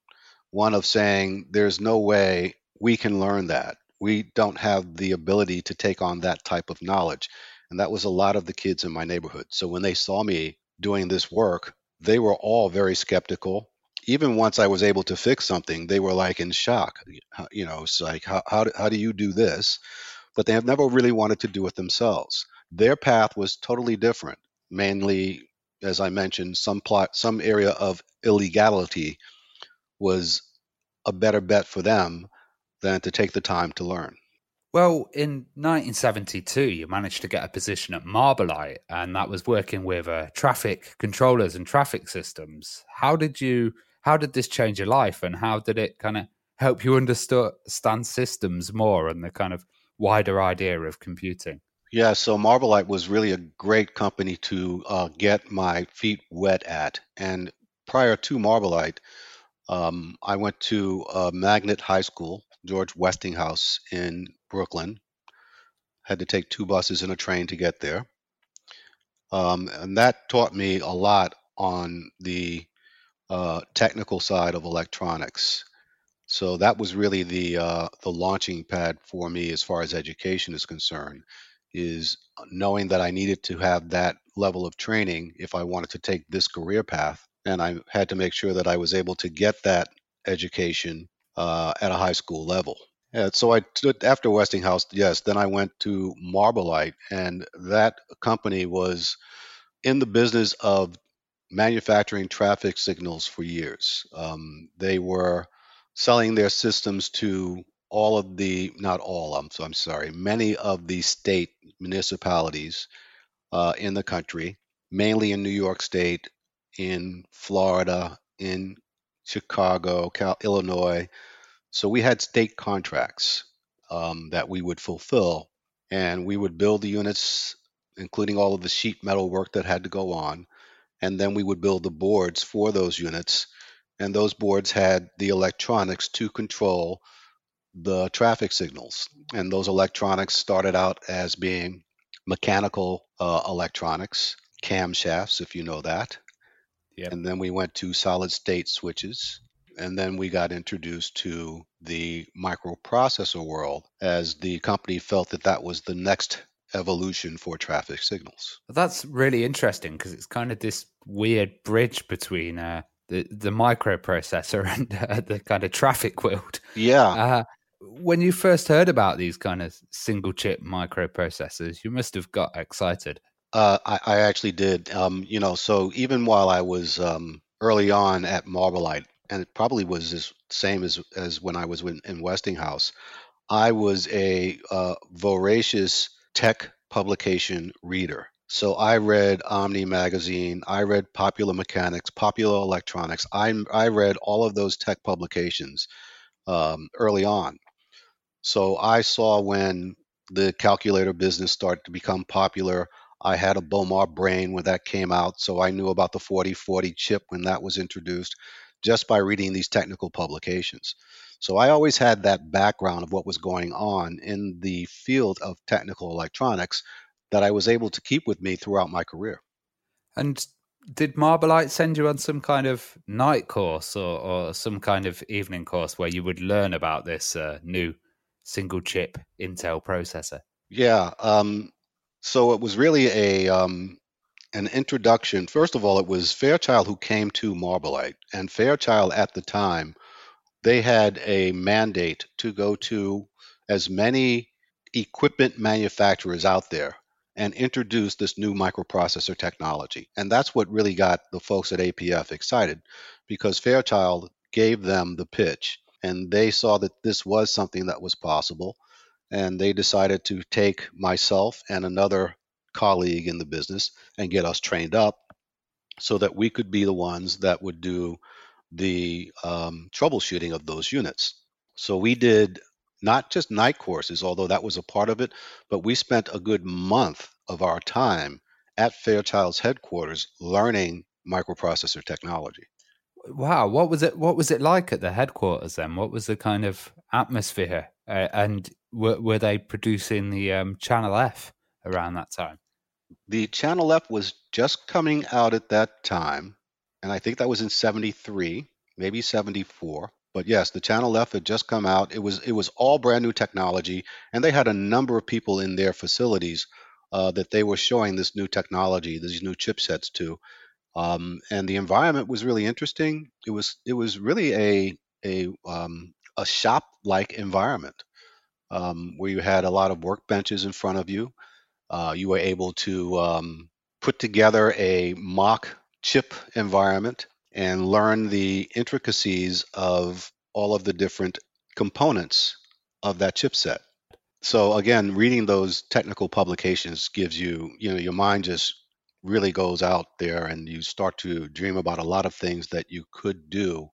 one of saying there's no way we can learn that. We don't have the ability to take on that type of knowledge. And that was a lot of the kids in my neighborhood. So when they saw me doing this work, they were all very skeptical. Even once I was able to fix something, they were like in shock. You know, it's like, how, how, do, how do you do this? But they have never really wanted to do it themselves. Their path was totally different, mainly, as I mentioned, some plot, some area of illegality was a better bet for them than to take the time to learn. Well, in 1972, you managed to get a position at Marbelite, and that was working with uh, traffic controllers and traffic systems. How did you? How did this change your life, and how did it kind of help you understand systems more and the kind of wider idea of computing? Yeah, so Marbelite was really a great company to uh, get my feet wet at. And prior to Marbelite, um, I went to Magnet High School, George Westinghouse in Brooklyn. Had to take two buses and a train to get there. Um, and that taught me a lot on the uh, technical side of electronics. So that was really the uh, the launching pad for me as far as education is concerned, is knowing that I needed to have that level of training if I wanted to take this career path, and I had to make sure that I was able to get that education uh, at a high school level. Yeah, so I took after Westinghouse, yes. Then I went to Marbelite, and that company was in the business of manufacturing traffic signals for years. Um, they were selling their systems to all of the, not all, I'm, so I'm sorry, many of the state municipalities uh, in the country, mainly in New York State, in Florida, in Chicago, Cal- Illinois. So we had state contracts um, that we would fulfill, and we would build the units, including all of the sheet metal work that had to go on and then we would build the boards for those units. And those boards had the electronics to control the traffic signals. And those electronics started out as being mechanical uh, electronics, camshafts, if you know that. Yep. And then we went to solid state switches. And then we got introduced to the microprocessor world as the company felt that that was the next evolution for traffic signals. That's really interesting because it's kind of this weird bridge between uh, the the microprocessor *laughs* and uh, the kind of traffic world. Yeah. Uh, when you first heard about these kind of single chip microprocessors, you must have got excited. Uh, I, I, actually did. Um, you know, so even while I was um, early on at Marbelite, and it probably was the same as as when I was in, in Westinghouse, I was a uh, voracious tech publication reader. So I read Omni magazine, I read Popular Mechanics, Popular Electronics. I, I read all of those tech publications um, early on. So I saw when the calculator business started to become popular. I had a Bowmar brain when that came out, so I knew about the 4040 chip when that was introduced just by reading these technical publications. So I always had that background of what was going on in the field of technical electronics that I was able to keep with me throughout my career. And did Marbelite send you on some kind of night course or, or some kind of evening course where you would learn about this uh, new single chip Intel processor? Yeah. Um, so it was really a um, an introduction. First of all, it was Fairchild who came to Marbelite, and Fairchild at the time they had a mandate to go to as many equipment manufacturers out there and introduce this new microprocessor technology. And that's what really got the folks at APF excited because Fairchild gave them the pitch and they saw that this was something that was possible. And they decided to take myself and another colleague in the business and get us trained up so that we could be the ones that would do the um, troubleshooting of those units. So we did not just night courses, although that was a part of it, but we spent a good month of our time at Fairchild's headquarters learning microprocessor technology. Wow, what was it? What was it like at the headquarters then? What was the kind of atmosphere? Uh, and were, were they producing the um, Channel F around that time? The Channel F was just coming out at that time, and I think that was in 73, maybe 74. But yes, the Channel F had just come out. It was it was all brand new technology, and they had a number of people in their facilities uh, that they were showing this new technology, these new chipsets to. Um, and the environment was really interesting. It was it was really a a um, a shop like environment um, where you had a lot of workbenches in front of you. Uh, you were able to um, put together a mock chip environment and learn the intricacies of all of the different components of that chipset. So again, reading those technical publications gives you, you know, your mind just really goes out there and you start to dream about a lot of things that you could do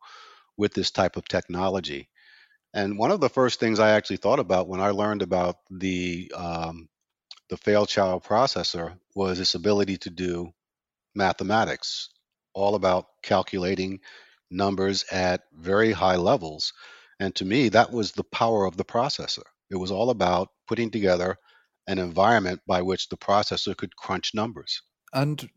with this type of technology. And one of the first things I actually thought about when I learned about the um, the Fairchild processor was its ability to do mathematics, all about calculating numbers at very high levels. And to me, that was the power of the processor. It was all about putting together an environment by which the processor could crunch numbers. And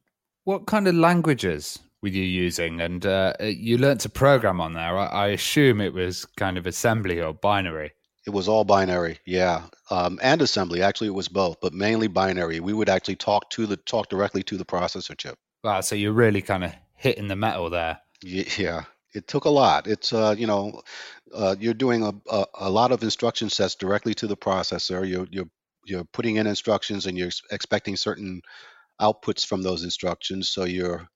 what kind of languages were you using? And uh, you learned to program on there. I assume it was kind of assembly or binary. It was all binary, yeah, um, and assembly. Actually, it was both, but mainly binary. We would actually talk to the talk directly to the processor chip. Wow, so you're really kind of hitting the metal there. Yeah, it took a lot. It's uh, you know, uh, you're doing a, a, a lot of instruction sets directly to the processor. You're you're you're putting in instructions and you're expecting certain outputs from those instructions. So you're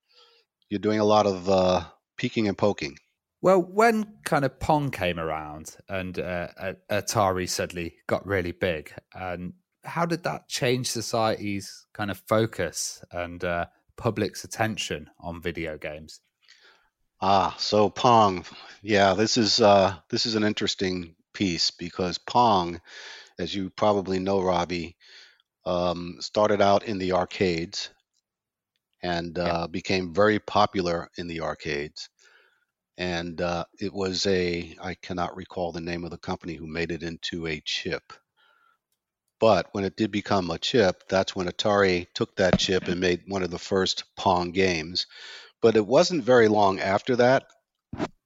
you're doing a lot of uh, peeking and poking. Well, when kind of Pong came around and uh, Atari suddenly got really big, and how did that change society's kind of focus and uh, public's attention on video games? Ah, so Pong, yeah, this is uh, this is an interesting piece because Pong, as you probably know, Robbie, um, started out in the arcades and uh, yeah. became very popular in the arcades and uh, it was a I cannot recall the name of the company who made it into a chip. But when it did become a chip, that's when Atari took that chip and made one of the first Pong games. But it wasn't very long after that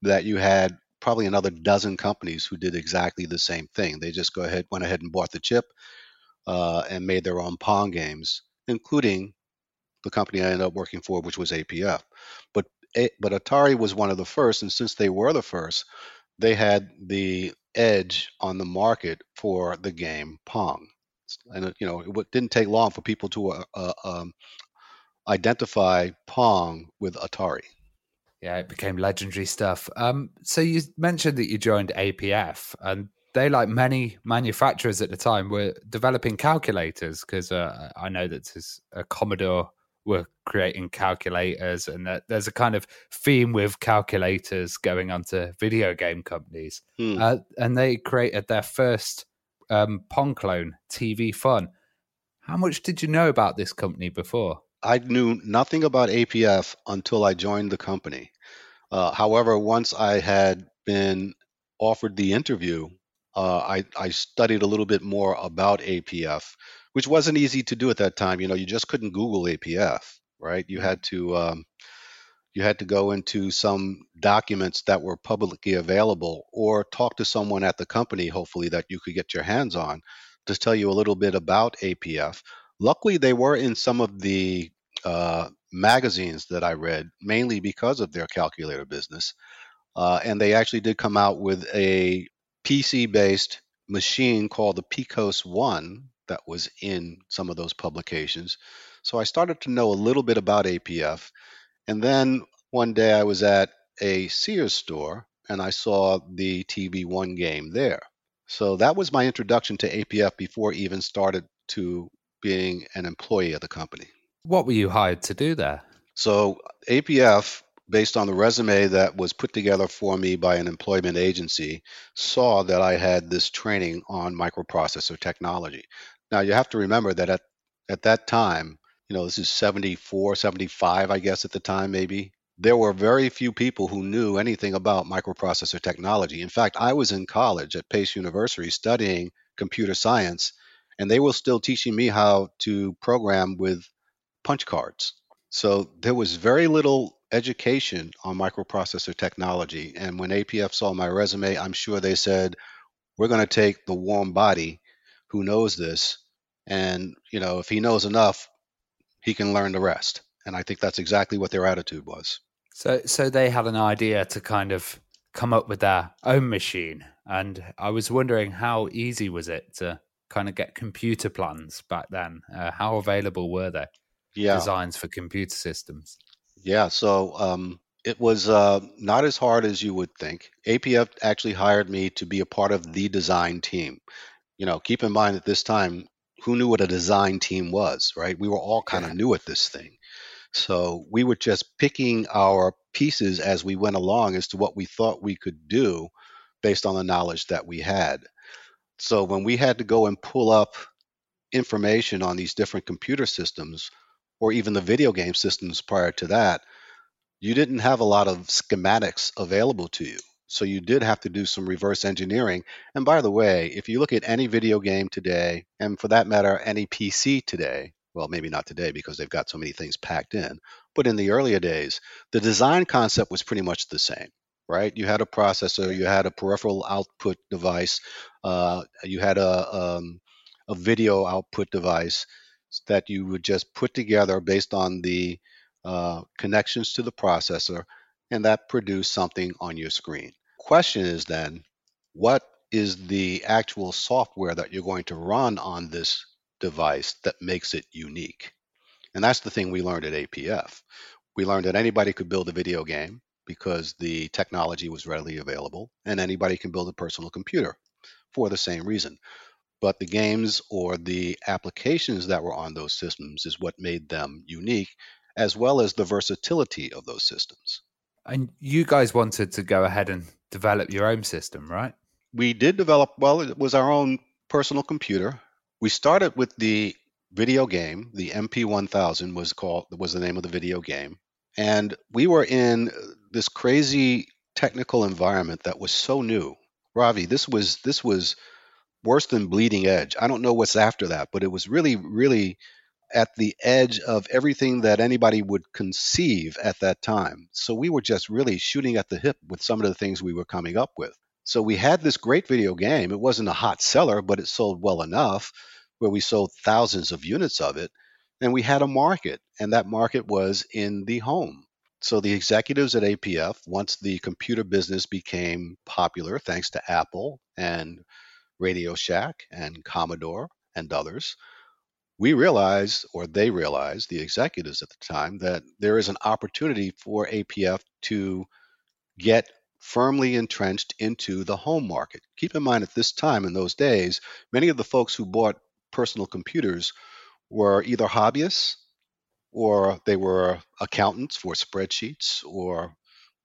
that you had probably another dozen companies who did exactly the same thing. They just go ahead, went ahead and bought the chip uh, and made their own Pong games, including the company I ended up working for, which was APF. But but Atari was one of the first, and since they were the first, they had the edge on the market for the game Pong. And you know, it didn't take long for people to uh, uh, um, identify Pong with Atari. Yeah, it became legendary stuff. Um, so you mentioned that you joined APF, and they, like many manufacturers at the time, were developing calculators because uh, I know that there's a Commodore were creating calculators, and that there's a kind of theme with calculators going onto video game companies. Hmm. Uh, and they created their first um, Pong clone, TV Fun. How much did you know about this company before? I knew nothing about APF until I joined the company. Uh, however, once I had been offered the interview, uh, I, I studied a little bit more about APF which wasn't easy to do at that time. You know, you just couldn't Google APF, right? You had to um, you had to go into some documents that were publicly available, or talk to someone at the company, hopefully that you could get your hands on, to tell you a little bit about APF. Luckily, they were in some of the uh, magazines that I read, mainly because of their calculator business. Uh, and they actually did come out with a PC based machine called the PeCos One, that was in some of those publications. So I started to know a little bit about APF. And then one day I was at a Sears store and I saw the TV1 game there. So that was my introduction to APF before even started to being an employee of the company. What were you hired to do there? So APF based on the resume that was put together for me by an employment agency, saw that I had this training on microprocessor technology. Now you have to remember that at, at that time, you know, this is 74, 75, I guess at the time, maybe. There were very few people who knew anything about microprocessor technology. In fact, I was in college at Pace University studying computer science, and they were still teaching me how to program with punch cards. So there was very little education on microprocessor technology. And when APF saw my resume, I'm sure they said, We're going to take the warm body who knows this. And you know if he knows enough he can learn the rest. And i think that's exactly what their attitude was. So so they had an idea to kind of come up with their own machine. And i was wondering how easy was it to kind of get computer plans back then? Uh, how available were they yeah. designs for computer systems? Yeah so um, it was uh, not as hard as you would think. APF actually hired me to be a part of the design team you know, keep in mind at this time, who knew what a design team was, right? We were all kind of yeah. new at this thing. So we were just picking our pieces as we went along as to what we thought we could do based on the knowledge that we had. So when we had to go and pull up information on these different computer systems or even the video game systems prior to that, you didn't have a lot of schematics available to you. So you did have to do some reverse engineering. And by the way, if you look at any video game today, and for that matter, any PC today, well, maybe not today because they've got so many things packed in, but in the earlier days, the design concept was pretty much the same, right? You had a processor, you had a peripheral output device, uh, you had a, um, a video output device that you would just put together based on the uh, connections to the processor, and that produced something on your screen. Question is then, what is the actual software that you're going to run on this device that makes it unique? And that's the thing we learned at APF. We learned that anybody could build a video game because the technology was readily available, and anybody can build a personal computer for the same reason. But the games or the applications that were on those systems is what made them unique, as well as the versatility of those systems. And you guys wanted to go ahead and develop your own system, right? We did develop, well, it was our own personal computer. We started with the video game, the MP1000 was called was the name of the video game. And we were in this crazy technical environment that was so new. Ravi, this was this was worse than bleeding edge. I don't know what's after that, but it was really really at the edge of everything that anybody would conceive at that time. So we were just really shooting at the hip with some of the things we were coming up with. So we had this great video game. It wasn't a hot seller, but it sold well enough where we sold thousands of units of it. And we had a market, and that market was in the home. So the executives at APF, once the computer business became popular, thanks to Apple and Radio Shack and Commodore and others, we realized, or they realized, the executives at the time, that there is an opportunity for APF to get firmly entrenched into the home market. Keep in mind, at this time, in those days, many of the folks who bought personal computers were either hobbyists or they were accountants for spreadsheets or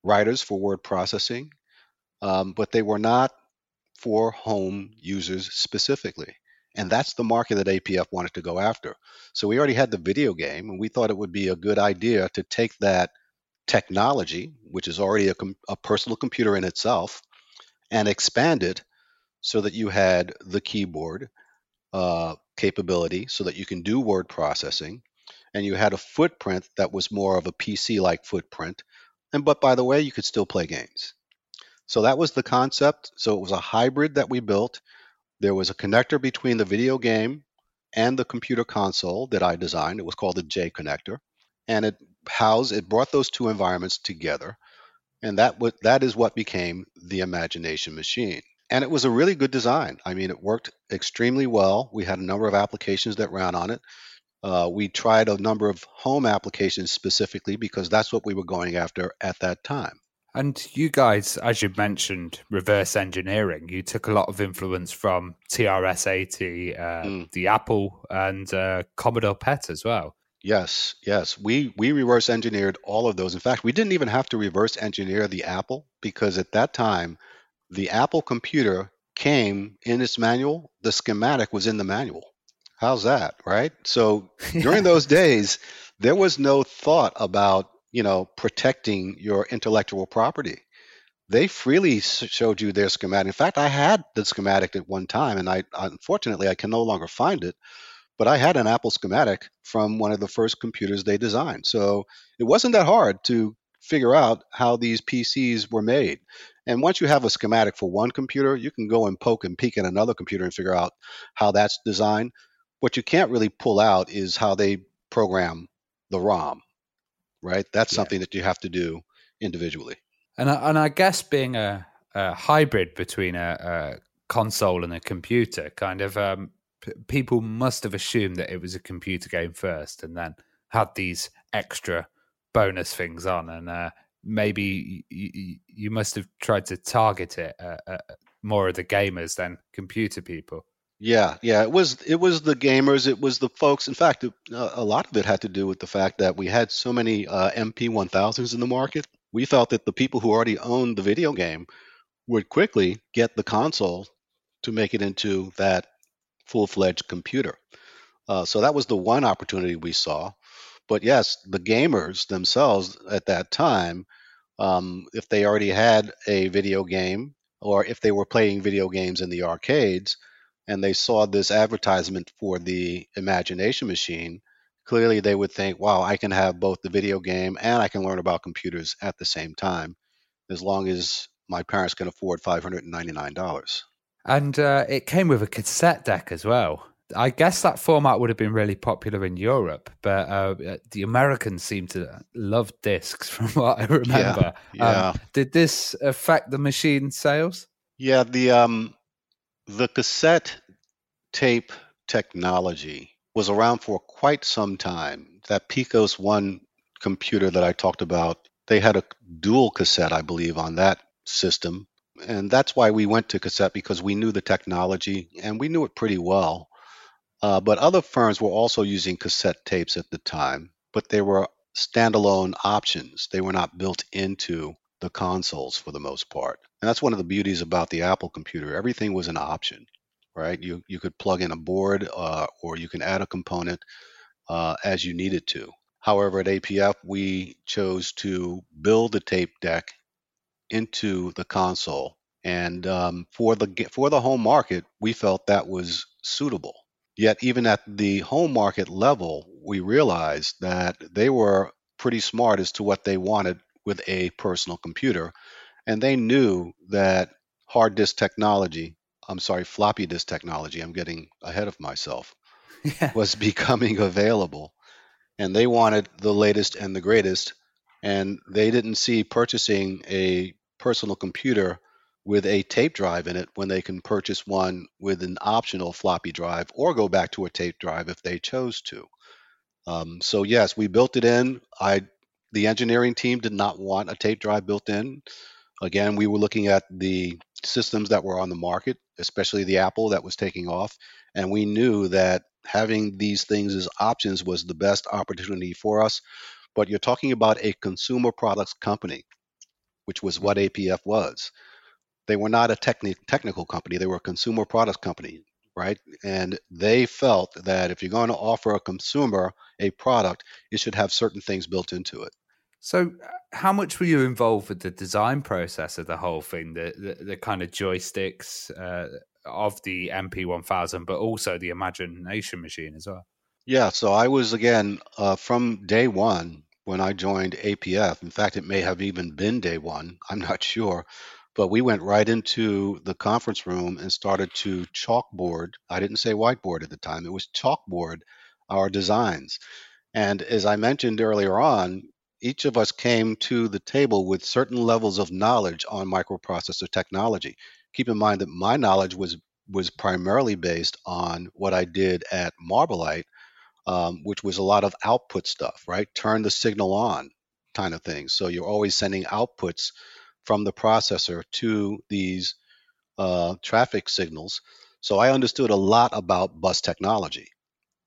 writers for word processing, um, but they were not for home users specifically. And that's the market that APF wanted to go after. So we already had the video game, and we thought it would be a good idea to take that technology, which is already a, com- a personal computer in itself, and expand it so that you had the keyboard uh, capability so that you can do word processing, and you had a footprint that was more of a PC like footprint. And but by the way, you could still play games. So that was the concept. So it was a hybrid that we built. There was a connector between the video game and the computer console that I designed. It was called the J connector, and it housed it brought those two environments together, and that what that is what became the Imagination Machine. And it was a really good design. I mean, it worked extremely well. We had a number of applications that ran on it. Uh, we tried a number of home applications specifically because that's what we were going after at that time. And you guys, as you mentioned, reverse engineering. You took a lot of influence from TRS-80, uh, mm. the Apple, and uh, Commodore PET as well. Yes, yes. We we reverse engineered all of those. In fact, we didn't even have to reverse engineer the Apple because at that time, the Apple computer came in its manual. The schematic was in the manual. How's that, right? So *laughs* during those days, there was no thought about you know, protecting your intellectual property. They freely showed you their schematic. In fact, I had the schematic at one time, and I unfortunately I can no longer find it. But I had an Apple schematic from one of the first computers they designed, so it wasn't that hard to figure out how these PCs were made. And once you have a schematic for one computer, you can go and poke and peek at another computer and figure out how that's designed. What you can't really pull out is how they program the ROM right? That's yeah. something that you have to do individually. And I, and I guess being a, a hybrid between a, a, console and a computer, kind of um, p- people must have assumed that it was a computer game first, and then had these extra bonus things on, and uh, maybe you, you must have tried to target it uh, uh, more of the gamers than computer people. Yeah, yeah, it was it was the gamers, it was the folks. In fact, it, uh, a lot of it had to do with the fact that we had so many uh, MP1000s in the market. We felt that the people who already owned the video game would quickly get the console to make it into that full-fledged computer. Uh, so that was the one opportunity we saw. But yes, the gamers themselves at that time, um, if they already had a video game or if they were playing video games in the arcades and they saw this advertisement for the imagination machine, clearly they would think, wow, I can have both the video game and I can learn about computers at the same time, as long as my parents can afford $599. And uh, it came with a cassette deck as well. I guess that format would have been really popular in Europe, but uh, the Americans seem to love discs, *laughs* from what I remember. Yeah, yeah. Um, did this affect the machine sales? Yeah, the um, the cassette tape technology was around for quite some time. That PeCos One computer that I talked about, they had a dual cassette, I believe, on that system, and that's why we went to cassette because we knew the technology and we knew it pretty well. Uh, but other firms were also using cassette tapes at the time, but they were standalone options. They were not built into the consoles for the most part. And that's one of the beauties about the Apple computer. Everything was an option, right? You, you could plug in a board uh, or you can add a component uh, as you needed to. However, at APF, we chose to build the tape deck into the console. And um, for the for the home market, we felt that was suitable. Yet, even at the home market level, we realized that they were pretty smart as to what they wanted with a personal computer. And they knew that hard disk technology, I'm sorry, floppy disk technology, I'm getting ahead of myself, *laughs* yeah. was becoming available. And they wanted the latest and the greatest. And they didn't see purchasing a personal computer with a tape drive in it when they can purchase one with an optional floppy drive or go back to a tape drive if they chose to. Um, so yes, we built it in. I, the engineering team did not want a tape drive built in. Again, we were looking at the systems that were on the market, especially the Apple that was taking off, and we knew that having these things as options was the best opportunity for us. But you're talking about a consumer products company, which was what APF was they were not a techni- technical company; they were a consumer products company, right? And they felt that if you're going to offer a consumer a product, it should have certain things built into it. So, uh, how much were you involved with the design process of the whole thing, the the, the kind of joysticks uh, of the MP1000, but also the Imagination machine as well? Yeah, so I was again uh, from day one when I joined APF. In fact, it may have even been day one. I'm not *laughs* sure. But we went right into the conference room and started to chalkboard. I didn't say whiteboard at the time, it was chalkboard our designs. And as I mentioned earlier on, each of us came to the table with certain levels of knowledge on microprocessor technology. Keep in mind that my knowledge was was primarily based on what I did at Marbelite, um, which was a lot of output stuff, right? Turn the signal on kind of thing. So you're always sending outputs from the processor to these uh, traffic signals. So I understood a lot about bus technology.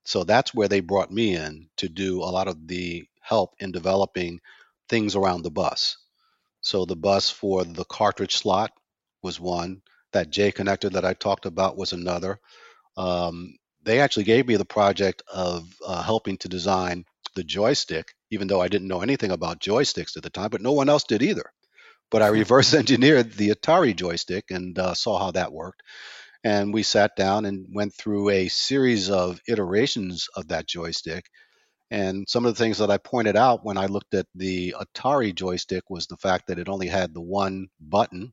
So that's where they brought me in to do a lot of the help in developing things around the bus. So the bus for the cartridge slot was one. That J connector that I talked about was another. Um, they actually gave me the project of uh, helping to design the joystick, even though I didn't know anything about joysticks at the time, but no one else did either. But I reverse *laughs* engineered the Atari joystick and uh, saw how that worked. And we sat down and went through a series of iterations of that joystick. And some of the things that I pointed out when I looked at the Atari joystick was the fact that it only had the one button.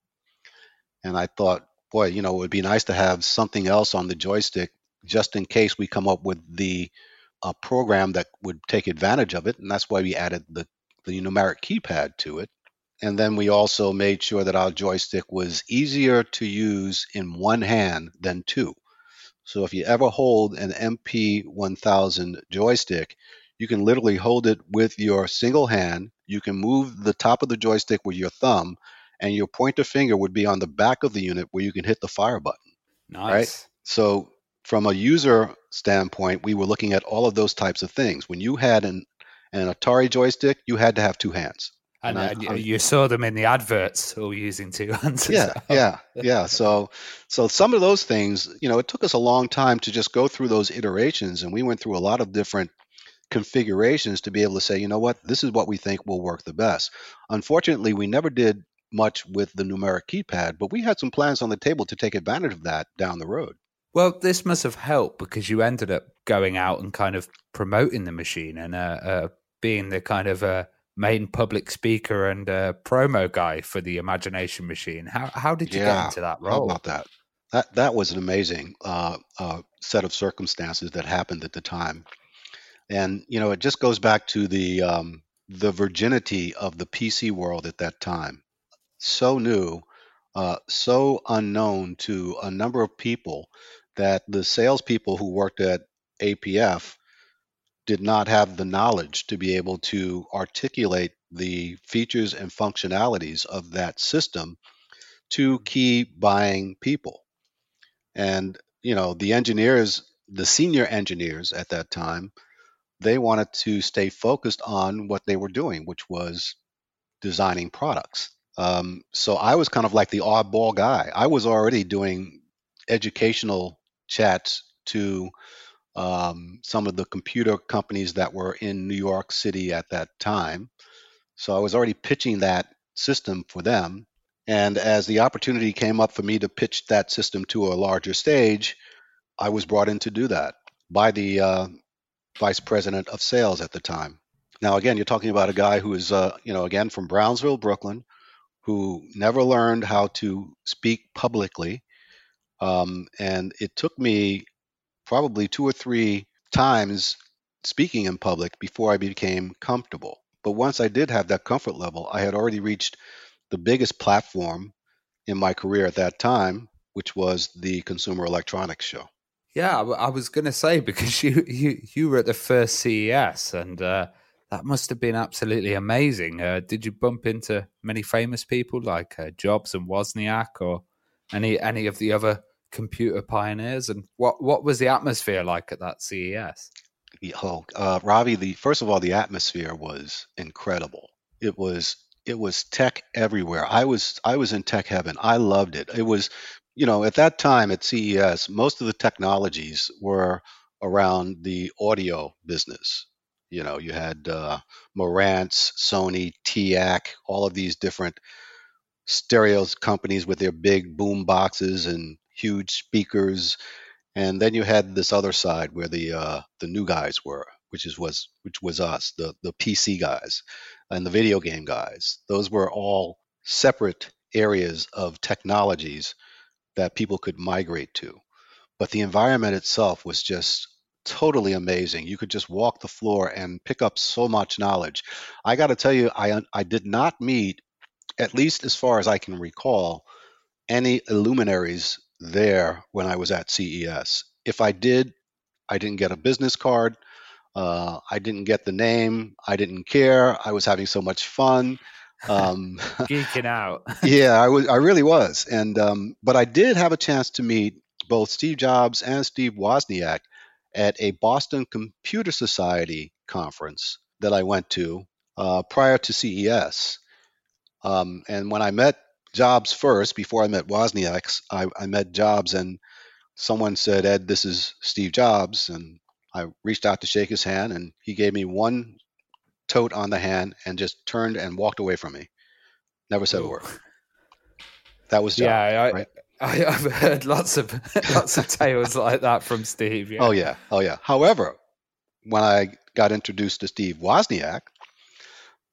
And I thought, boy, you know, it would be nice to have something else on the joystick just in case we come up with the uh, program that would take advantage of it. And that's why we added the, the numeric keypad to it. And then we also made sure that our joystick was easier to use in one hand than two. So if you ever hold an MP1000 joystick, you can literally hold it with your single hand. You can move the top of the joystick with your thumb, and your pointer finger would be on the back of the unit where you can hit the fire button. Nice. Right? So from a user standpoint, we were looking at all of those types of things. When you had an, an Atari joystick, you had to have two hands And, And I- and you saw them in the adverts all using two *laughs* hands. yeah well. yeah yeah so so some of those things you know it took us a long time to just go through those iterations and we went through a lot of different configurations to be able to say you know what this is what we think will work the best unfortunately we never did much with the numeric keypad but we had some plans on the table to take advantage of that down the road Well, this must have helped because you ended up going out and kind of promoting the machine and uh, uh, being the kind of uh, main public speaker and uh, promo guy for the Imagination Machine. How how did you get into that How role? about that? That that was an amazing uh, uh, set of circumstances that happened at the time, and you know it just goes back to the um, the virginity of the PC world at that time. So new, uh, so unknown to a number of people that the salespeople who worked at APF did not have the knowledge to be able to articulate the features and functionalities of that system to key buying people. And, you know, the engineers, the senior engineers at that time, they wanted to stay focused on what they were doing, which was designing products. Um, so I was kind of like the oddball guy. I was already doing educational chats to um, some of the computer companies that were in New York City at that time. So I was already pitching that system for them. And as the opportunity came up for me to pitch that system to a larger stage, I was brought in to do that by the uh, vice president of sales at the time. Now, again, you're talking about a guy who is, uh, you know, again from Brownsville, Brooklyn, who never learned how to speak publicly. Um, and it took me probably two or three times speaking in public before I became comfortable. But once I did have that comfort level, I had already reached the biggest platform in my career at that time, which was the Consumer Electronics Show. Yeah, I was going to say because *laughs* you you you were at the first CES and uh, that must have been absolutely amazing. Uh, did you bump into many famous people like uh, Jobs and Wozniak or any any of the other computer pioneers? And what what was the atmosphere like at that CES? Oh, uh, Ravi, the first of all, the atmosphere was incredible. It was it was tech everywhere. I was I was in tech heaven. I loved it. It was, you know, at that time at CES, most of the technologies were around the audio business. You know, you had uh, Marantz, Sony, TEAC, all of these different stereos companies with their big boom boxes and huge speakers and then you had this other side where the uh, the new guys were, which is was which was us, the the PC guys, and the video game guys. Those were all separate areas of technologies that people could migrate to. But the environment itself was just totally amazing. You could just walk the floor and pick up so much knowledge. I got to tell you, I I did not meet, at least as far as I can recall, any illuminaries there when I was at CES. If I did, I didn't get a business card. Uh, I didn't get the name. I didn't care. I was having so much fun. Um, *laughs* Geeking out. *laughs* yeah, I was. I really was. And um, but I did have a chance to meet both Steve Jobs and Steve Wozniak at a Boston Computer Society conference that I went to uh, prior to CES. Um, and when I met Jobs first, before I met Wozniak, I, I met Jobs, and someone said, "Ed, this is Steve Jobs," and I reached out to shake his hand, and he gave me one tote on the hand and just turned and walked away from me. Never said a word. That was Jobs. yeah, I, right? *laughs* I, I've heard lots of *laughs* lots of tales like that from Steve. Yeah. Oh yeah, oh yeah. However, when I got introduced to Steve Wozniak,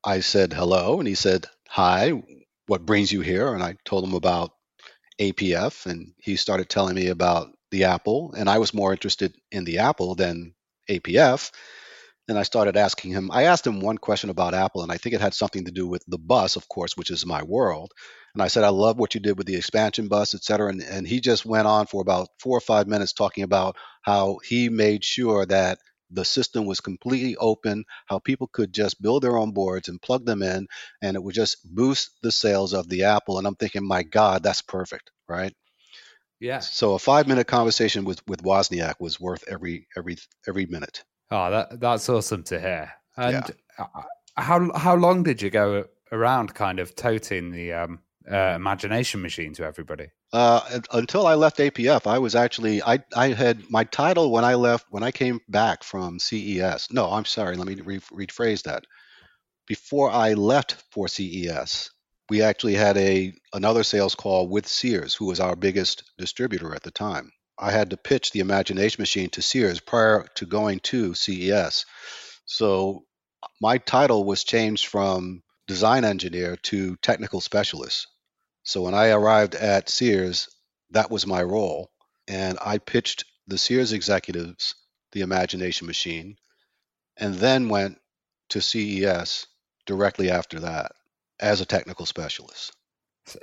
I said hello, and he said hi. What brings you here? And I told him about APF, and he started telling me about the Apple, and I was more interested in the Apple than APF. And I started asking him. I asked him one question about Apple, and I think it had something to do with the bus, of course, which is my world. And I said, I love what you did with the expansion bus, et cetera. And, and he just went on for about four or five minutes talking about how he made sure that the system was completely open, how people could just build their own boards and plug them in, and it would just boost the sales of the Apple. And I'm thinking, my God, that's perfect, right? Yeah. So a five minute conversation with, with Wozniak was worth every every every minute. Oh, that that's awesome to hear. And uh, how how long did you go around kind of toting the um, uh, imagination machine to everybody? Uh, until I left APF, I was actually I I had my title when I left when I came back from CES. No, I'm sorry. Let me re- rephrase that. Before I left for CES, we actually had a another sales call with Sears, who was our biggest distributor at the time. I had to pitch the Imagination Machine to Sears prior to going to CES. So my title was changed from design engineer to technical specialist. So when I arrived at Sears, that was my role. And I pitched the Sears executives the Imagination Machine and then went to CES directly after that as a technical specialist.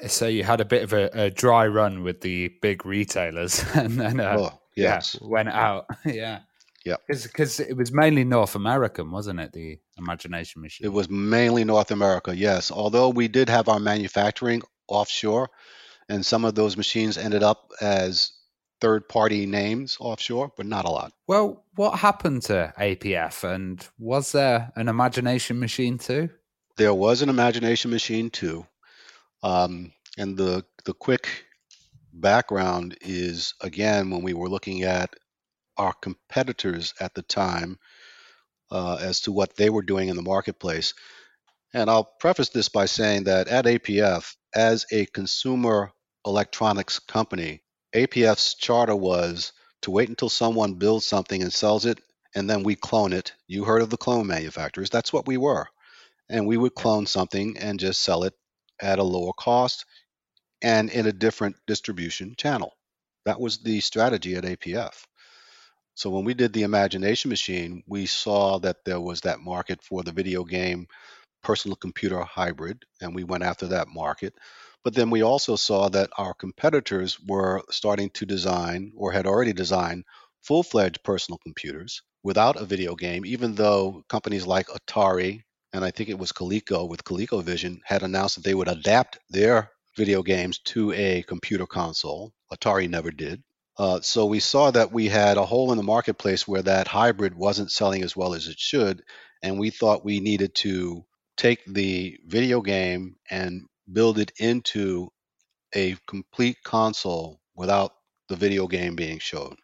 So you had a bit of a, a dry run with the big retailers, *laughs* and then uh, oh, yes. yeah, went out. *laughs* yeah, yeah, because it was mainly North American, wasn't it? The Imagination Machine. It was mainly North America. Yes, although we did have our manufacturing offshore, and some of those machines ended up as third-party names offshore, but not a lot. Well, what happened to APF, and was there an Imagination Machine too? There was an Imagination Machine too. Um, and the the quick background is again when we were looking at our competitors at the time uh, as to what they were doing in the marketplace. And I'll preface this by saying that at APF, as a consumer electronics company, APF's charter was to wait until someone builds something and sells it, and then we clone it. You heard of the clone manufacturers. That's what we were. And we would clone something and just sell it at a lower cost and in a different distribution channel. That was the strategy at APF. So when we did the Imagination Machine, we saw that there was that market for the video game personal computer hybrid, and we went after that market. But then we also saw that our competitors were starting to design or had already designed full fledged personal computers without a video game, even though companies like Atari and I think it was Coleco with ColecoVision had announced that they would adapt their video games to a computer console. Atari never did. Uh, so we saw that we had a hole in the marketplace where that hybrid wasn't selling as well as it should, and we thought we needed to take the video game and build it into a complete console without the video game being shown.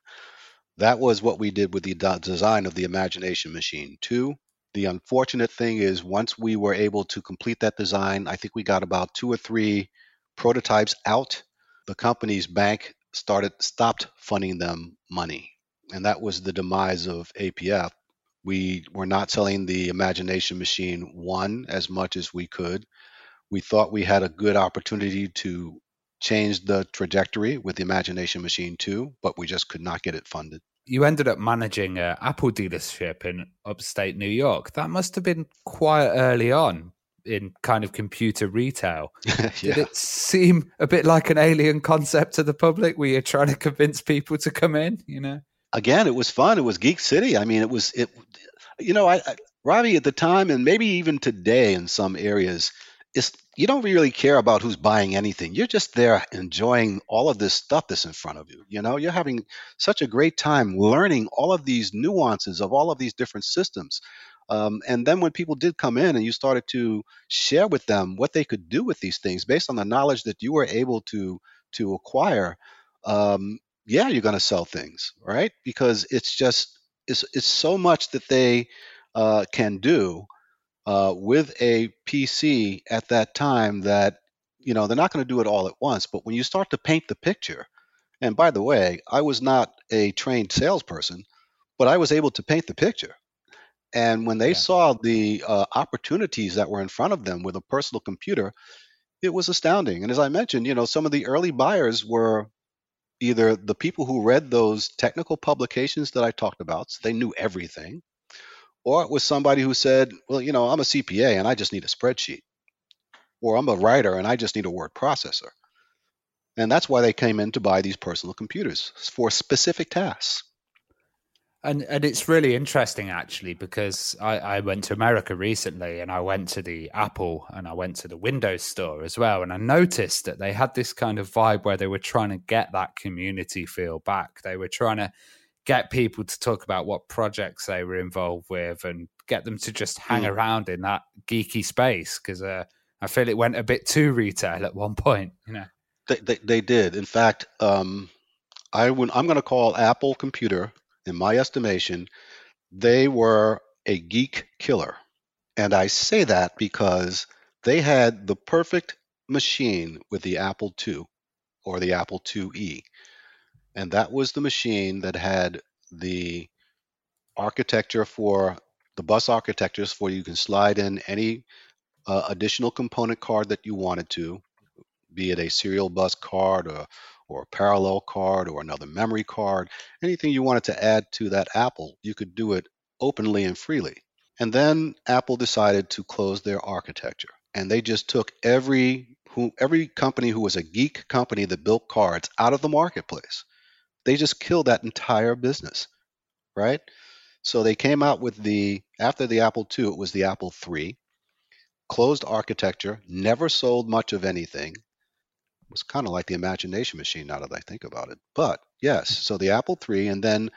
That was what we did with the design of the Imagination Machine 2. The unfortunate thing is, once we were able to complete that design, I think we got about two or three prototypes out. The company's bank started stopped funding them money, and that was the demise of APF. We were not selling the Imagination Machine 1 as much as we could. We thought we had a good opportunity to change the trajectory with the Imagination Machine 2, but we just could not get it funded you ended up managing an Apple dealership in upstate New York. That must have been quite early on in kind of computer retail. *laughs* yeah. Did it seem a bit like an alien concept to the public where you're trying to convince people to come in, you know? Again, it was fun. It was Geek City. I mean, it was it you know, I, I Ravi at the time and maybe even today in some areas, it's you don't really care about who's buying anything. You're just there enjoying all of this stuff that's in front of you. You know, you're having such a great time learning all of these nuances of all of these different systems. Um, and then when people did come in and you started to share with them what they could do with these things based on the knowledge that you were able to to acquire, um, yeah, you're going to sell things, right? Because it's just it's it's so much that they uh, can do uh, with a PC at that time that you know they're not going to do it all at once. But when you start to paint the picture, and by the way, I was not a trained salesperson, but I was able to paint the picture. And when they yeah. saw the uh, opportunities that were in front of them with a personal computer, it was astounding. And as I mentioned, you know, some of the early buyers were either the people who read those technical publications that I talked about, so they knew everything, or it was somebody who said, well, you know, I'm a CPA and I just need a spreadsheet. Or I'm a writer and I just need a word processor. And that's why they came in to buy these personal computers for specific tasks. And and it's really interesting actually because I, I went to America recently and I went to the Apple and I went to the Windows store as well and I noticed that they had this kind of vibe where they were trying to get that community feel back. They were trying to get people to talk about what projects they were involved with and get them to just hang mm. around in that geeky space because uh, I feel it went a bit too retail at one point. You know, they they, they did. In fact, um, I would, I'm going to call Apple Computer, in my estimation, they were a geek killer, and I say that because they had the perfect machine with the Apple II or the Apple IIe, and that was the machine that had the architecture for the bus architectures for you can slide in any uh, additional component card that you wanted to, be it a serial bus card or or a parallel card or another memory card, anything you wanted to add to that Apple, you could do it openly and freely. And then Apple decided to close their architecture, and they just took every who every company who was a geek company that built cards out of the marketplace. They just killed that entire business, right? So they came out with the after the Apple II, it was the Apple III, closed architecture, never sold much of anything. It was kind of like the imagination machine now that I think about it. But yes, so the Apple III, and then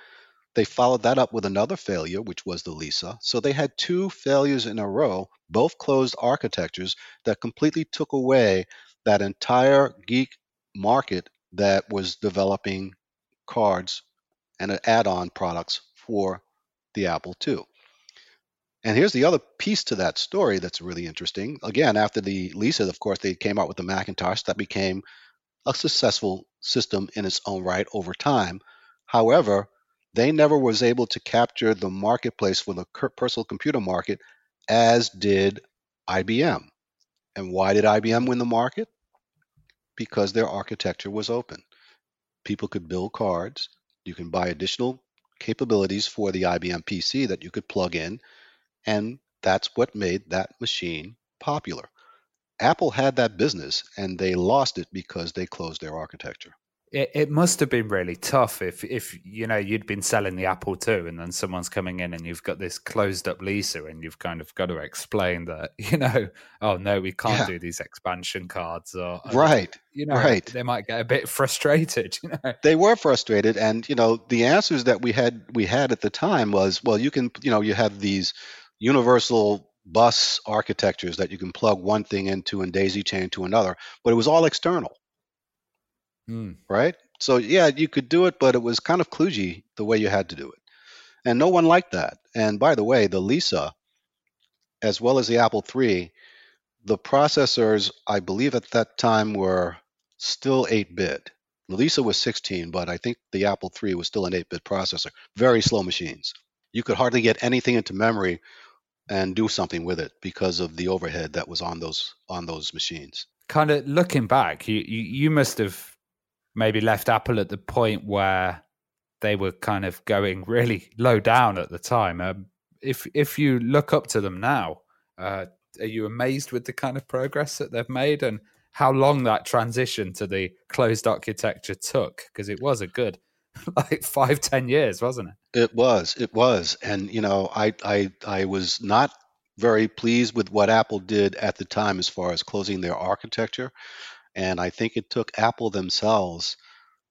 they followed that up with another failure, which was the Lisa. So they had two failures in a row, both closed architectures that completely took away that entire geek market that was developing cards and add on products for the Apple II. And here's the other piece to that story that's really interesting. Again, after the Lisa, of course, they came out with the Macintosh that became a successful system in its own right over time. However, they never was able to capture the marketplace for the personal computer market as did IBM. And why did IBM win the market? Because their architecture was open. People could build cards. You can buy additional capabilities for the IBM PC that you could plug in and that's what made that machine popular. Apple had that business and they lost it because they closed their architecture. It, it must have been really tough if, if you know you'd been selling the Apple II and then someone's coming in and you've got this closed up Lisa and you've kind of got to explain that *laughs* you know oh no we can't yeah. do these expansion cards or right you know right they might get a bit *laughs* frustrated you know they were frustrated and you know the answers that we had we had at the time was well you can you know you have these universal bus architectures that you can plug one thing into and daisy chain to another, but it was all external. Mm. Right? So yeah, you could do it, but it was kind of kludgy the way you had to do it. And no one liked that. And by the way, the Lisa, as well as the Apple III, the processors, I believe at that time were still 8 bit. The Lisa was 16, but I think the Apple III was still an 8 bit processor. Very slow machines. You could hardly get anything into memory and do something with it because of the overhead that was on those on those machines. Kind of looking back, you, you, you must have maybe left Apple at the point where they were kind of going really low down at the time. Um, if if you look up to them now, uh, are you amazed with the kind of progress that they've made and how long that transition to the closed architecture took? Because it was a good *laughs* like five, ten years, wasn't it? It was. It was. And you know, I I I was not very pleased with what Apple did at the time as far as closing their architecture. And I think it took Apple themselves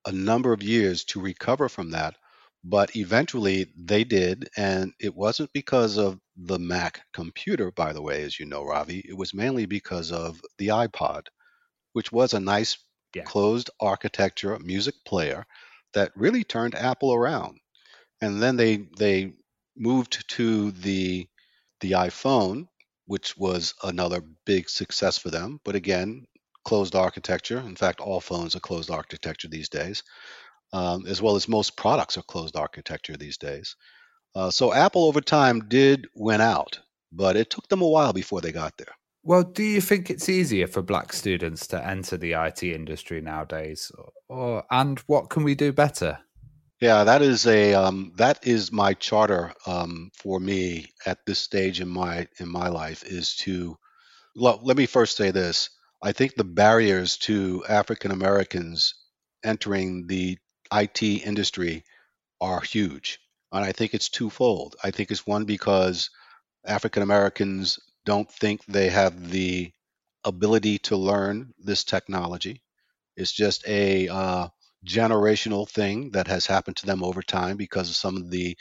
a number of years to recover from that. But eventually they did. And it wasn't because of the Mac computer, by the way, as you know, Ravi. It was mainly because of the iPod, which was a nice yeah. closed architecture music player that really turned Apple around. And then they they moved to the the iPhone, which was another big success for them. But again, closed architecture. In fact, all phones are closed architecture these days, um, as well as most products are closed architecture these days. Uh, so Apple over time did win out, but it took them a while before they got there. Well, do you think it's easier for black students to enter the IT industry nowadays, or, and what can we do better? Yeah, that is a um, that is my charter um, for me at this stage in my in my life is to. Well, let me first say this. I think the barriers to African Americans entering the IT industry are huge, and I think it's twofold. I think it's one because African Americans don't think they have the ability to learn this technology. It's just a uh, generational thing that has happened to them over time because of some of the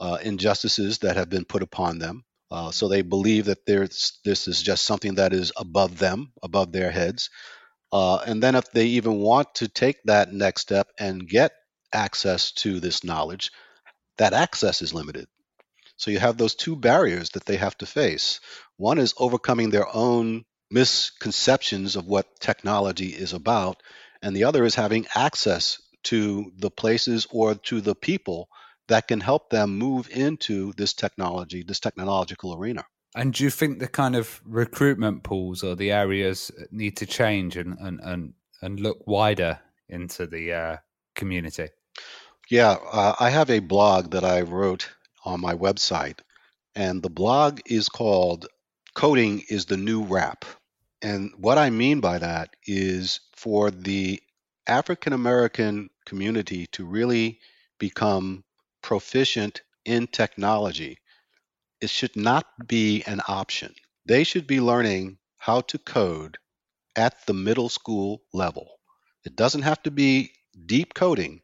uh, injustices that have been put upon them. Uh, so they believe that there's, this is just something that is above them, above their heads. Uh, and then if they even want to take that next step and get access to this knowledge, that access is limited. So you have those two barriers that they have to face. One is overcoming their own misconceptions of what technology is about, and the other is having access to the places or to the people that can help them move into this technology, this technological arena. And do you think the kind of recruitment pools or the areas need to change and and and, and look wider into the uh, community? Yeah, uh, I have a blog that I wrote on my website, and the blog is called "Coding is the New Rap." And what I mean by that is for the African American community to really become proficient in technology, it should not be an option. They should be learning how to code at the middle school level. It doesn't have to be deep coding,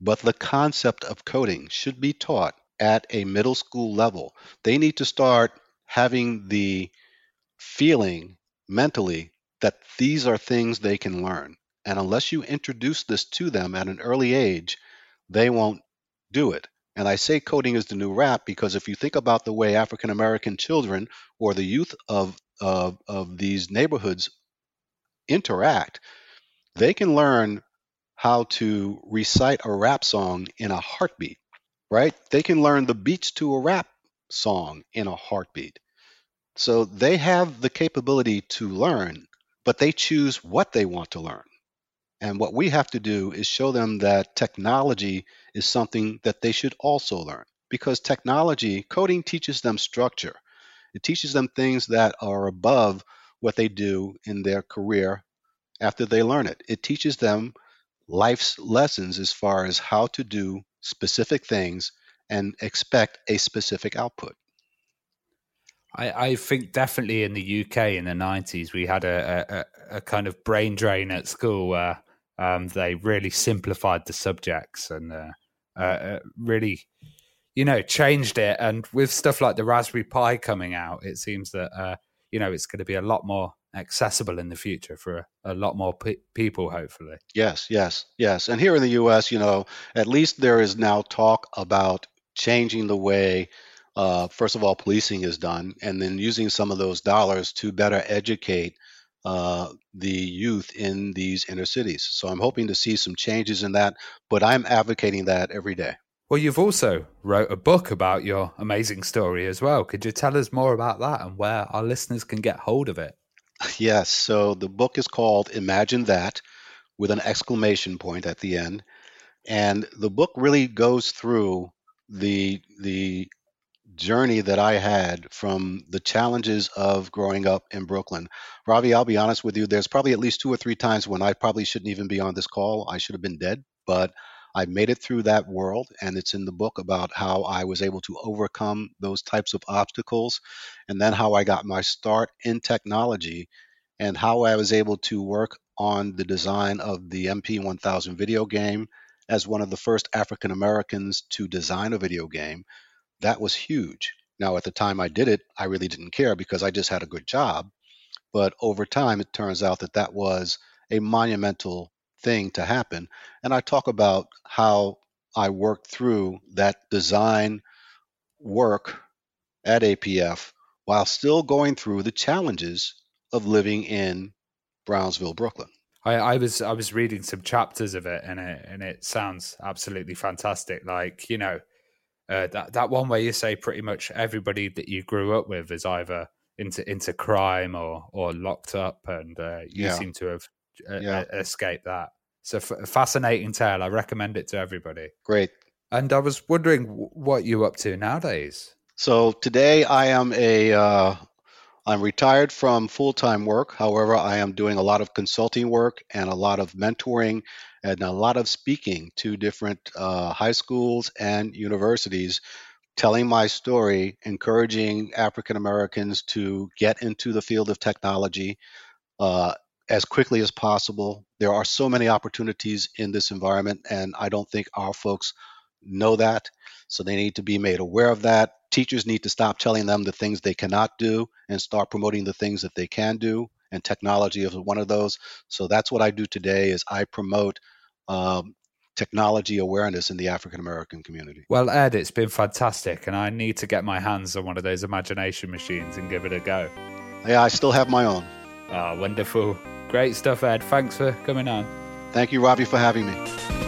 but the concept of coding should be taught at a middle school level. They need to start having the feeling mentally that these are things they can learn. And unless you introduce this to them at an early age, they won't do it. And I say coding is the new rap because if you think about the way African American children or the youth of, of, of these neighborhoods interact, they can learn how to recite a rap song in a heartbeat, right? They can learn the beats to a rap song in a heartbeat. So they have the capability to learn, but they choose what they want to learn. And what we have to do is show them that technology is something that they should also learn because technology, coding teaches them structure. It teaches them things that are above what they do in their career after they learn it. It teaches them life's lessons as far as how to do specific things and expect a specific output. I, I think definitely in the UK in the 90s, we had a, a, a kind of brain drain at school where um, they really simplified the subjects and uh, uh, uh, really, you know, changed it. And with stuff like the Raspberry Pi coming out, it seems that, uh, you know, it's going to be a lot more accessible in the future for a, a lot more pe- people, hopefully. Yes, yes, yes. And here in the US, you know, at least there is now talk about changing the way uh, first of all, policing is done, and then using some of those dollars to better educate uh, the youth in these inner cities. So I'm hoping to see some changes in that, but I'm advocating that every day. Well, you've also wrote a book about your amazing story as well. Could you tell us more about that and where our listeners can get hold of it? *laughs* Yes. So the book is called Imagine That with an exclamation point at the end. And the book really goes through the the journey that I had from the challenges of growing up in Brooklyn. Ravi, I'll be honest with you, there's probably at least two or three times when I probably shouldn't even be on this call. I should have been dead, but I made it through that world, and it's in the book about how I was able to overcome those types of obstacles, and then how I got my start in technology, and how I was able to work on the design of the MP1000 video game as one of the first African Americans to design a video game that was huge. Now, at the time I did it, I really didn't care because I just had a good job. But over time, it turns out that that was a monumental thing to happen. And I talk about how I worked through that design work at APF while still going through the challenges of living in Brownsville, Brooklyn. I, I, was I was reading some chapters of it and it and it sounds absolutely fantastic. Like, you know, uh, that that one where you say pretty much everybody that you grew up with is either into into crime or or locked up, and uh, you yeah. seem to have uh, yeah. escaped that. So f- fascinating tale. I recommend it to everybody. Great. And I was wondering what you're up to nowadays. So today I am a uh, I'm retired from full time work. However, I am doing a lot of consulting work and a lot of mentoring and a lot of speaking to different uh, high schools and universities, telling my story, encouraging African Americans to get into the field of technology uh, as quickly as possible. There are so many opportunities in this environment, and I don't think our folks know that. So they need to be made aware of that. Teachers need to stop telling them the things they cannot do and start promoting the things that they can do. And technology is one of those. So that's what I do today is I promote um, technology awareness in the African American community. Well, Ed, it's been fantastic, and I need to get my hands on one of those imagination machines and give it a go. Yeah, I still have my own. Ah, oh, wonderful. Great stuff, Ed. Thanks for coming on. Thank you, Ravi, for having me.